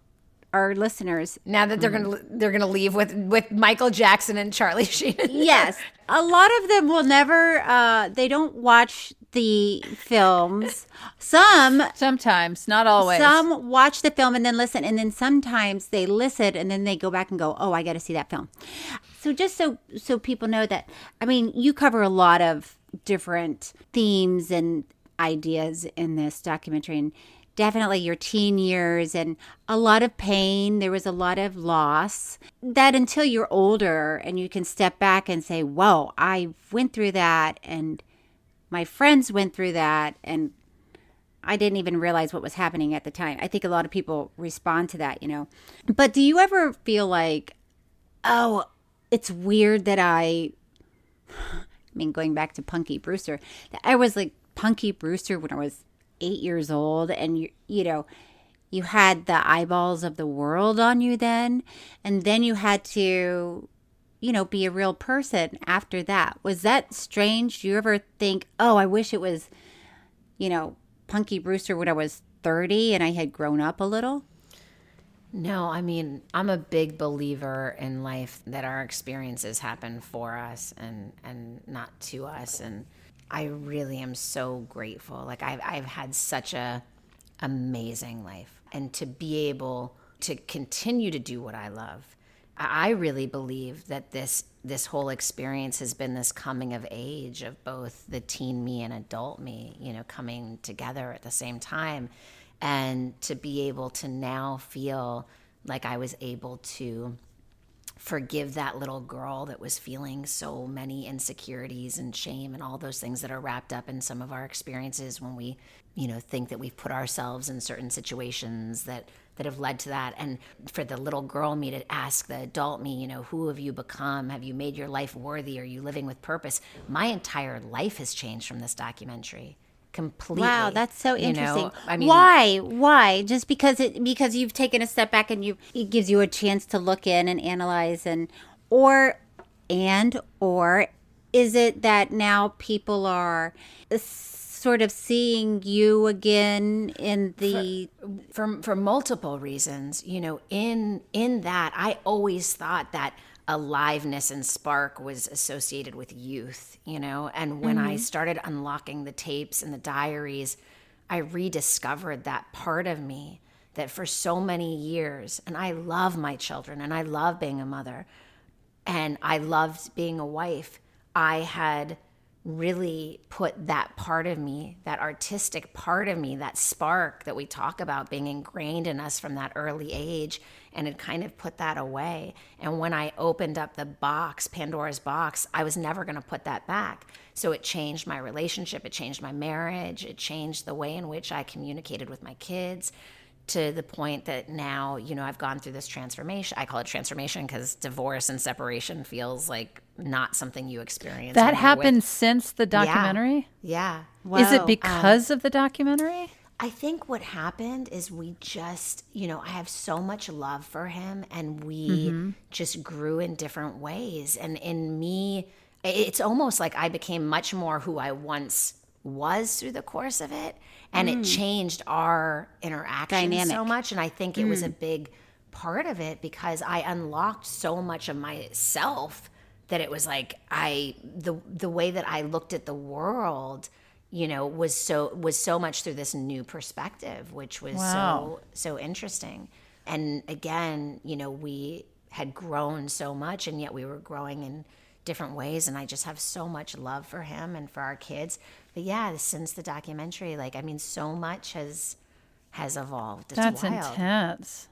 our listeners. Now that they're gonna they're gonna leave with with Michael Jackson and Charlie Sheen. Yes, a lot of them will never. Uh, they don't watch the films. Some Sometimes, not always. Some watch the film and then listen, and then sometimes they listen and then they go back and go, "Oh, I got to see that film." So just so so people know that, I mean, you cover a lot of different themes and ideas in this documentary, and definitely your teen years and a lot of pain. There was a lot of loss. That until you're older and you can step back and say, "Whoa, I went through that," and my friends went through that, and I didn't even realize what was happening at the time. I think a lot of people respond to that, you know. But do you ever feel like, oh, it's weird that I, I mean, going back to Punky Brewster, I was like Punky Brewster when I was eight years old, and you, you know, you had the eyeballs of the world on you then, and then you had to, you know, be a real person after that. Was that strange? Do you ever think, oh, I wish it was, you know, Punky Brewster when I was 30 and I had grown up a little? No, I mean, I'm a big believer in life that our experiences happen for us and and not to us and I really am so grateful. Like I've I've had such a amazing life and to be able to continue to do what I love. I really believe that this this whole experience has been this coming of age of both the teen me and adult me, you know, coming together at the same time and to be able to now feel like I was able to forgive that little girl that was feeling so many insecurities and shame and all those things that are wrapped up in some of our experiences when we you know think that we've put ourselves in certain situations that that have led to that. And for the little girl me to ask the adult me you know who have you become? Have you made your life worthy? Are you living with purpose? My entire life has changed from this documentary completely Wow, that's so you know? interesting. I mean, why? Why? Just because it because you've taken a step back and you it gives you a chance to look in and analyze and or and or is it that now people are sort of seeing you again in the for for multiple reasons you know in in that i always thought that aliveness and spark was associated with youth you know? And when i mm-hmm. started unlocking the tapes and the diaries i rediscovered that part of me that for so many years and i love my children and i love being a mother and I loved being a wife, I had really put that part of me, that artistic part of me, that spark that we talk about being ingrained in us from that early age, and had kind of put that away. And when I opened up the box, Pandora's box, I was never going to put that back. So it changed my relationship, it changed my marriage, it changed the way in which I communicated with my kids to the point that now, you know, I've gone through this transformation. I call it transformation because divorce and separation feels like not something you experience. That happened with- since the Yeah. documentary? Yeah. Is it Whoa. because of the documentary? I think what happened is we just, you know, I have so much love for him and we Mm-hmm. just grew in different ways. And in me, it's almost like I became much more who I once was through the course of it. And it changed our interaction so much. And I think it was a big part of it because I unlocked so much of myself that it was like I the the way that I looked at the world, you know, was so was so much through this new perspective, which was Wow. so so interesting. And again, you know, we had grown so much and yet we were growing in different ways and I just have so much love for him and for our kids. But yeah, since the documentary, like I mean so much has has evolved. It's That's wild. intense.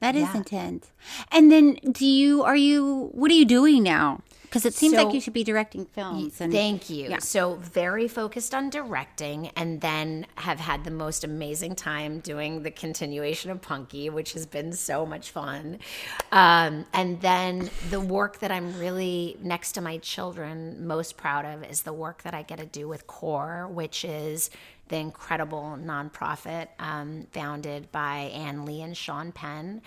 That is Yeah. intense. And then, do you are you? What are you doing now? Because it seems So- like you should be directing films. And Thank you. Yeah. So very focused on directing, and then have had the most amazing time doing the continuation of Punky, which has been so much fun. Um, and then the work that I'm really next to my children most proud of is the work that I get to do with Core, which is the incredible nonprofit um, founded by Ann Lee and Sean Penn.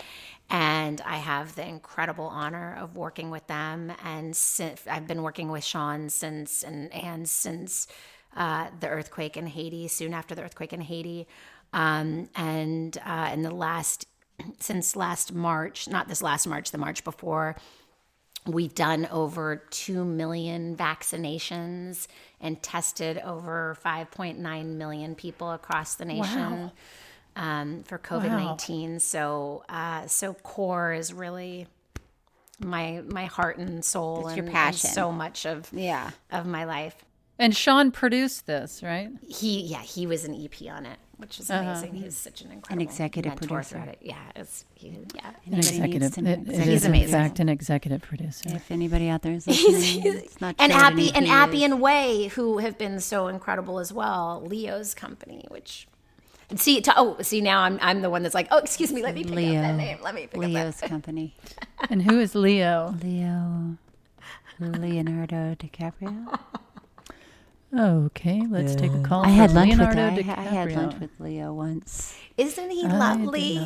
And I have the incredible honor of working with them. And since, I've been working with Sean since and Ann since uh, the earthquake in Haiti, soon after the earthquake in Haiti. Um, and uh, in the last, since last March, not this last March, the March before, We've done over 2 million vaccinations and tested over 5.9 million people across the nation um, for COVID 19. So, uh, so CORE is really my my heart and soul It's and, your and passion. so much of Yeah. of my life. And Sean produced this, right? He yeah he was an EP on it, which is amazing. He was such an incredible an executive mentor producer. it. Yeah, it's he, yeah. An Anybody needs executive. to It, know it executive is in amazing. fact an executive producer. If anybody out there is listening, it's not and sure Appy and EP Appian Way, who have been so incredible as well. Leo's company, which and see, to, oh, see now I'm I'm the one that's like, oh, excuse me, let me pick up that name. Let me pick Leo's up that. company. And who is Leo? Leo. Leonardo DiCaprio. Okay, let's take a call. I had lunch Leonardo with I, I had lunch with Leo once. Isn't he lovely?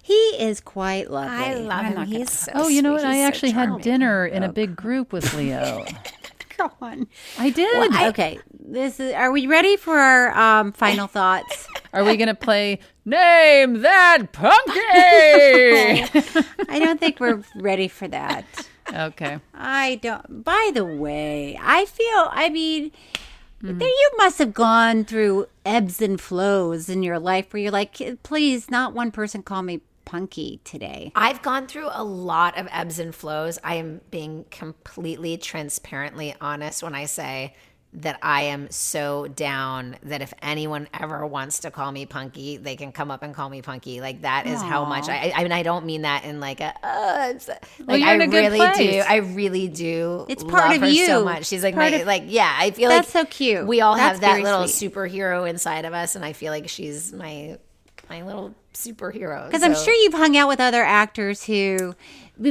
He is quite lovely. I love I'm him. He's so. Oh, you know sweet. what? I He's so actually had dinner in a big group with Leo. Go on. I did. okay, this is. Are we ready for our um, final thoughts? Are we going to play Name That Pumpkin? I don't think we're ready for that. okay. I don't. By the way, I feel. I mean, there you must have gone through ebbs and flows in your life where you're like, please, not one person call me punky today. I've gone through a lot of ebbs and flows. I am being completely transparently honest when I say that I am so down that if anyone ever wants to call me punky, they can come up and call me punky. Like that is how much I. I mean, I don't mean that in like a. Uh, it's, like you're I in a good really do. I really do. It's part of her so much. She's like Part my, of- like yeah. I feel That's like so cute. We all That's have that little sweet. superhero inside of us, and I feel like she's my my little superhero. Because I'm sure you've hung out with other actors who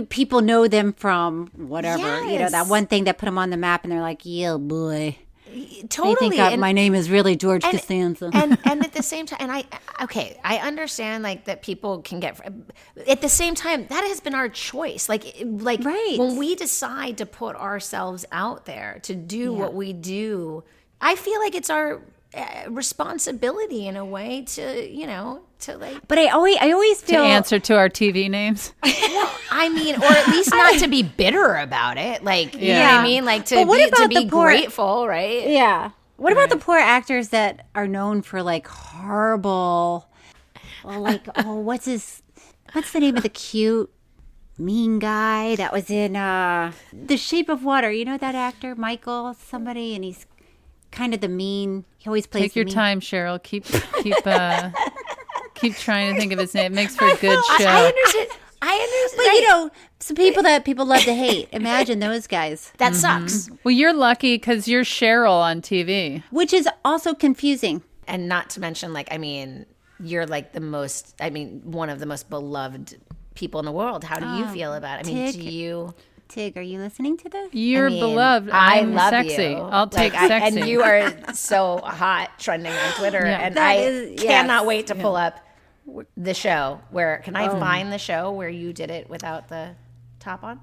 people know them from whatever. You know, that one thing that put them on the map and they're like, yeah, boy. totally. They think and- my name is really George and, Costanza. and and at the same time and i okay i understand like that people can get at the same time that has been our choice like like Right. when we decide to put ourselves out there to do what we do i feel like it's our uh, responsibility in a way to you know to like but I always, I always To feel answer to our TV names. well, i mean or at least not to be bitter about it like you know what Yeah. i mean like to But what be, to about be the poor- grateful right Yeah. What about the poor actors that are known for like horrible, well, like oh, what's his, what's the name of the cute, mean guy that was in uh The Shape of Water? You know that actor, Michael somebody, and he's kind of the mean. He always plays. Take your mean- time, Cheryl. Keep keep uh, keep trying to think of his name. It makes for a good I, show. I understand i understand But you know, some people that people love to hate. Imagine those guys, that mm-hmm. sucks well, you're lucky because you're Cheryl on TV. which is also confusing. and not to mention like i mean you're like the most i mean one of the most beloved people in the world how do you oh, feel about it i mean do you Tig, are you listening to this? You're I mean, beloved. I I'm love sexy. you. I'll take Like, I- and you are so hot trending on Twitter, Yeah. and That I is- cannot wait to pull up w- the show. Where can I Oh. find the show where you did it without the top on?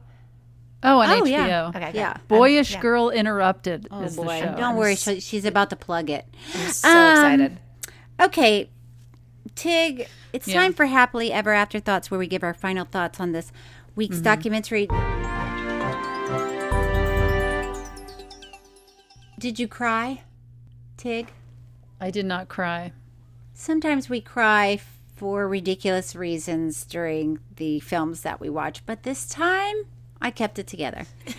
oh, on Oh, HBO. yeah. Okay. Yeah. Boyish yeah. Girl Interrupted Oh is boy. the show. Don't worry, she- she's about to plug it. I'm so Um, excited. Okay, Tig, it's Yeah. time for Happily Ever After Thoughts, where we give our final thoughts on this week's Mm-hmm. documentary. Did you cry, Tig? I did not cry. Sometimes we cry for ridiculous reasons during the films that we watch, but this time I kept it together.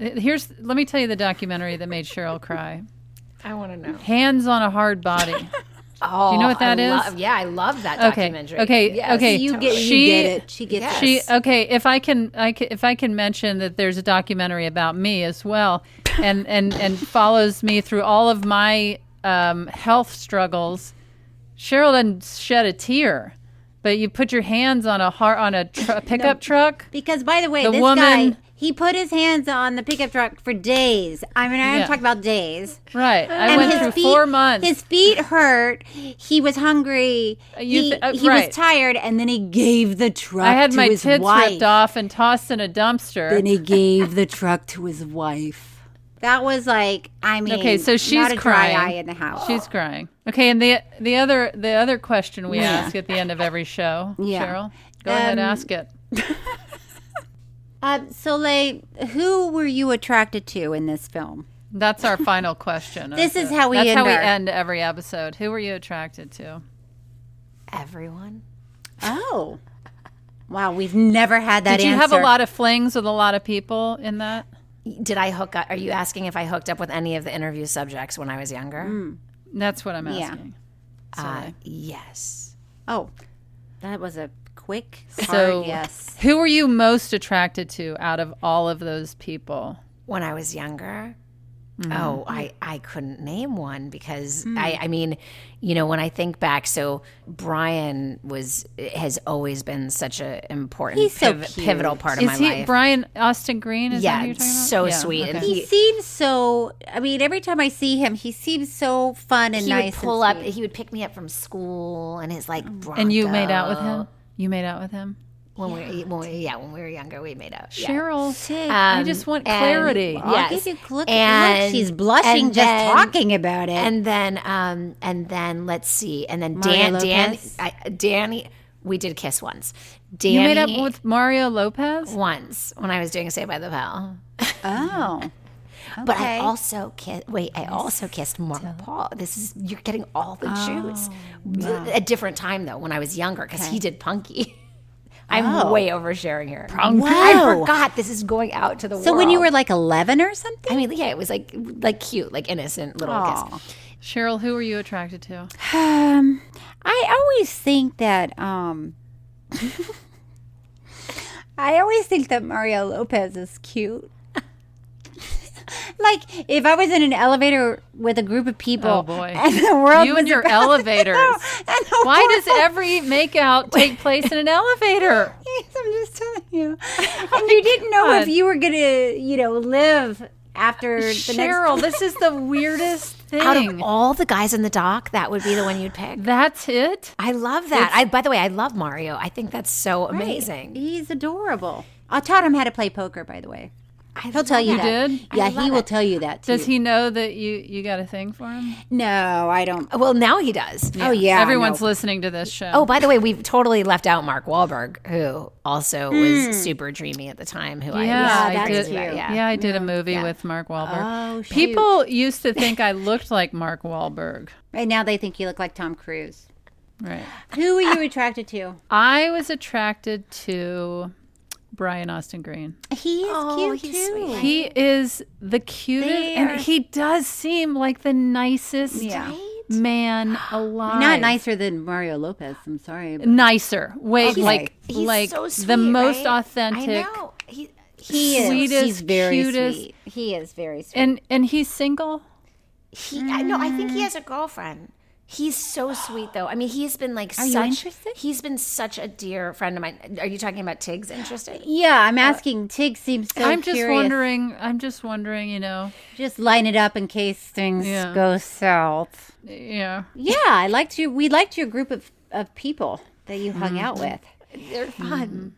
Uh, Here's let me tell you the documentary that made Cheryl cry. I want to know. Hands on a Hardbody. Oh, Do you know what that I is? love- yeah, I love that Okay. documentary. Okay. Yes. Okay. You get, you She- get it. She gets Yes. it. She okay. If I can, I can, if I can mention that there's a documentary about me as well, and and and follows me through all of my um, health struggles. Cheryl doesn't shed a tear, but you put your hands on a har on a tr- pickup truck. Because, by the way, The this woman- guy, he put his hands on the pickup truck for days. I mean, I'm Yeah. talking about days. Right. I And went his through feet- four months. His feet hurt. He was hungry. you he th- uh, he right. was tired, and then he gave the truck I had my tits wife. ripped off and tossed in a dumpster. Then he gave the truck to his wife. That was like, I mean, Okay, so she's not a dry crying. eye in the house. She's crying. Okay, and the the other the other question we ask at the end of every show, Yeah. Cheryl, go ahead, Um, ask it. Uh, Soleil, who were you attracted to in this film? That's our final question. This is the- how we That's end how we our- end every episode. Who were you attracted to? Everyone. Oh, wow, we've never had that. Did you have a lot of flings with a lot of people in that? Did I hook up? Are you asking if I hooked up with any of the interview subjects when I was younger? Mm. That's what I'm Yeah. asking. Uh, yes. Oh, that was a quick, hard So, yes. who were you most attracted to out of all of those people? When I was younger. Mm-hmm. Oh, I, I couldn't name one because Hmm. I, I mean, you know, when I think back, so Brian was has always been such an important, He's so piv- cute. pivotal part of Is my he life. Brian Austin Green? Is that yeah, who you're talking about? so Yeah, sweet, and. He he seems so. I mean, every time I see him, he seems so fun and he nice. would pull and up. sweet. He would pick me up from school, and his like. and you made out with him. You made out with him. When we, when we yeah when we were younger we made out. Yeah. Cheryl, I Um, just want and- clarity. I'll yes. give you look, And- look, she's blushing and just then- talking about it. And then um and then let's see, and then Mario Dan Dan I, Danny we did kiss once. Danny you made up with Mario Lopez. once when I was doing Saved by the Bell. oh, But I also kissed. Wait, I also kissed Mark Paul. This is you're getting all the juice. A different time though, when I was younger, because he did Punky. I'm Oh. way oversharing here. Wow. I forgot this is going out to the so world. So when you were like eleven or something? I mean, yeah, it was like like cute, like innocent little Aw. kiss. Cheryl, who were you attracted to? Um, I always think that um, I always think that Mario Lopez is cute. Like if I was in an elevator with a group of people, Oh, boy. and the world You was and your about- elevators. and the Why does world- every makeout take place in an elevator? yes, I'm just telling you. And you didn't know if you were gonna, you know, live after the Cheryl, next. this is the weirdest thing. Out of all the guys in the dock, that would be the one you'd pick. That's it. I love that. I, by the way, I love Mario. I think that's so amazing. He's adorable. I taught him how to play poker, by the way. He'll tell you, You that. did? Yeah, he will it. tell you that too. Does he know that you you got a thing for him? No, I don't. Well, now he does. Oh yeah, Everyone's listening to this show. Oh, by the way, we've totally left out Mark Wahlberg, who also hmm. was super dreamy at the time. Who yeah, I, I did. Yeah. Yeah, I did a mm-hmm. movie with Mark Wahlberg. Oh, shoot. People used to think I looked like Mark Wahlberg. Right now, they think you look like Tom Cruise. Right. Who were you attracted to? I was attracted to Brian Austin Green. He is Oh, cute he's too. sweet. He is the cutest, There. and he does seem like the nicest Yeah. man alive. Not nicer than Mario Lopez. I'm sorry. but Nicer. Wait, Okay. like He's like so sweet, the most right? authentic. I know. He, He is. He's very cutest. sweet. He is very sweet. And and he's single. he, I know. I think he mm. has a girlfriend. He's so sweet, though. I mean, he's been like Are you such. interested? He's been such a dear friend of mine. Are you talking about Tig's interested? Yeah, I'm asking. Tig seems so I'm just curious. wondering. I'm just wondering. You know. Just line it up in case things Yeah. go south. Yeah. Yeah, I liked you. We liked your group of, of people that you hung out with. They're fun.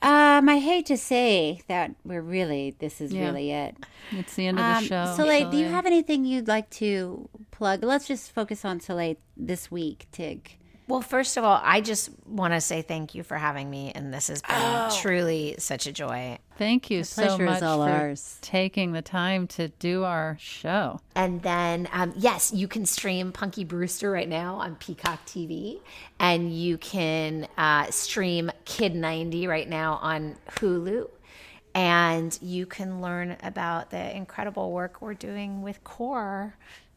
Um, I hate to say that we're really. This is Yeah. really it. It's the end of the Um, show. Soleil, do you have anything you'd like to plug? Let's just focus on Soleil this week, Tig. Well, first of all, I just want to say thank you for having me, and this has been truly such a joy. Thank you so pleasure is much all for ours. taking the time to do our show. And then, um, yes, you can stream Punky Brewster right now on Peacock TV, and you can uh, stream Kid 90 right now on Hulu. And you can learn about the incredible work we're doing with CORE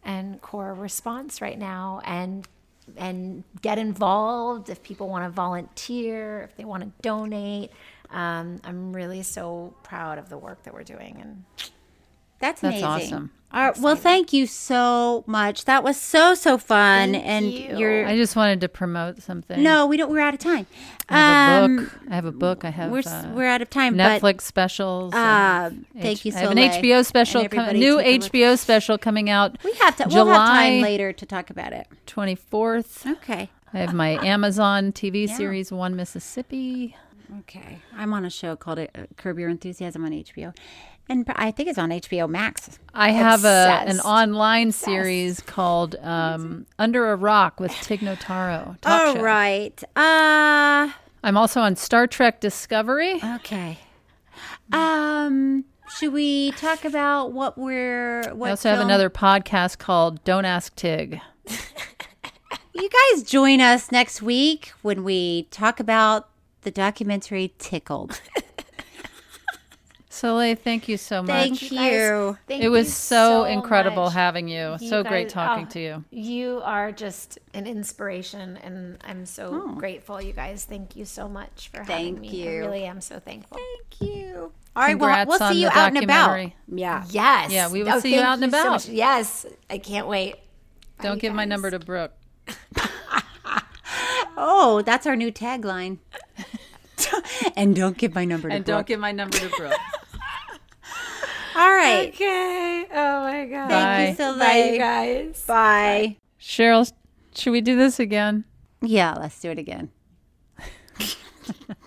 and CORE Response right now, and and get involved if people want to volunteer, if they want to donate. Um, I'm really so proud of the work that we're doing, and That's amazing. That's awesome. All right, well, thank you so much. That was so so fun, Thank and you. you're. I just wanted to promote something. no, we don't. We're out of time. I have a Um, book. I have a book. I have We're uh, we're out of time. Netflix but, specials. Uh, thank you, So much. I have an HBO special, com- new. HBO special coming out. we have to. July we'll have time later to talk about it. 24th. Okay. I have my Amazon TV series, One Mississippi. Okay. I'm on a show called uh, Curb Your Enthusiasm on HBO, and I think it's on HBO Max. I have a an Obsessed. online series called um, Under a Rock with Tig Notaro. Talk All show. right. Uh. I'm also on Star Trek Discovery. Okay. Um. Should we talk about what we're? What I also have another podcast called Don't Ask Tig. You guys join us next week when we talk about the documentary Tickled. Soleil, thank you so much. Thank you. Thank it was you so, incredible much. having you. You so great talking oh, to you. You are just an inspiration, and I'm so Oh. grateful. You guys, thank you so much for Thank having me. I you. really am so thankful. Thank you. All right. Well, we'll see you out and about. documentary. Yeah. Yes. Yeah, we will Oh, see you out and about. much. Yes, I can't wait. Don't you give my number to Brooke. Oh, that's our new tagline. and don't give my number to And Brooke. don't give my number to Brooke. All right. Okay. Oh my god. Thank you, Bye. Soleil. Bye, you guys. Bye. Cheryl, should we do this again? Yeah, let's do it again.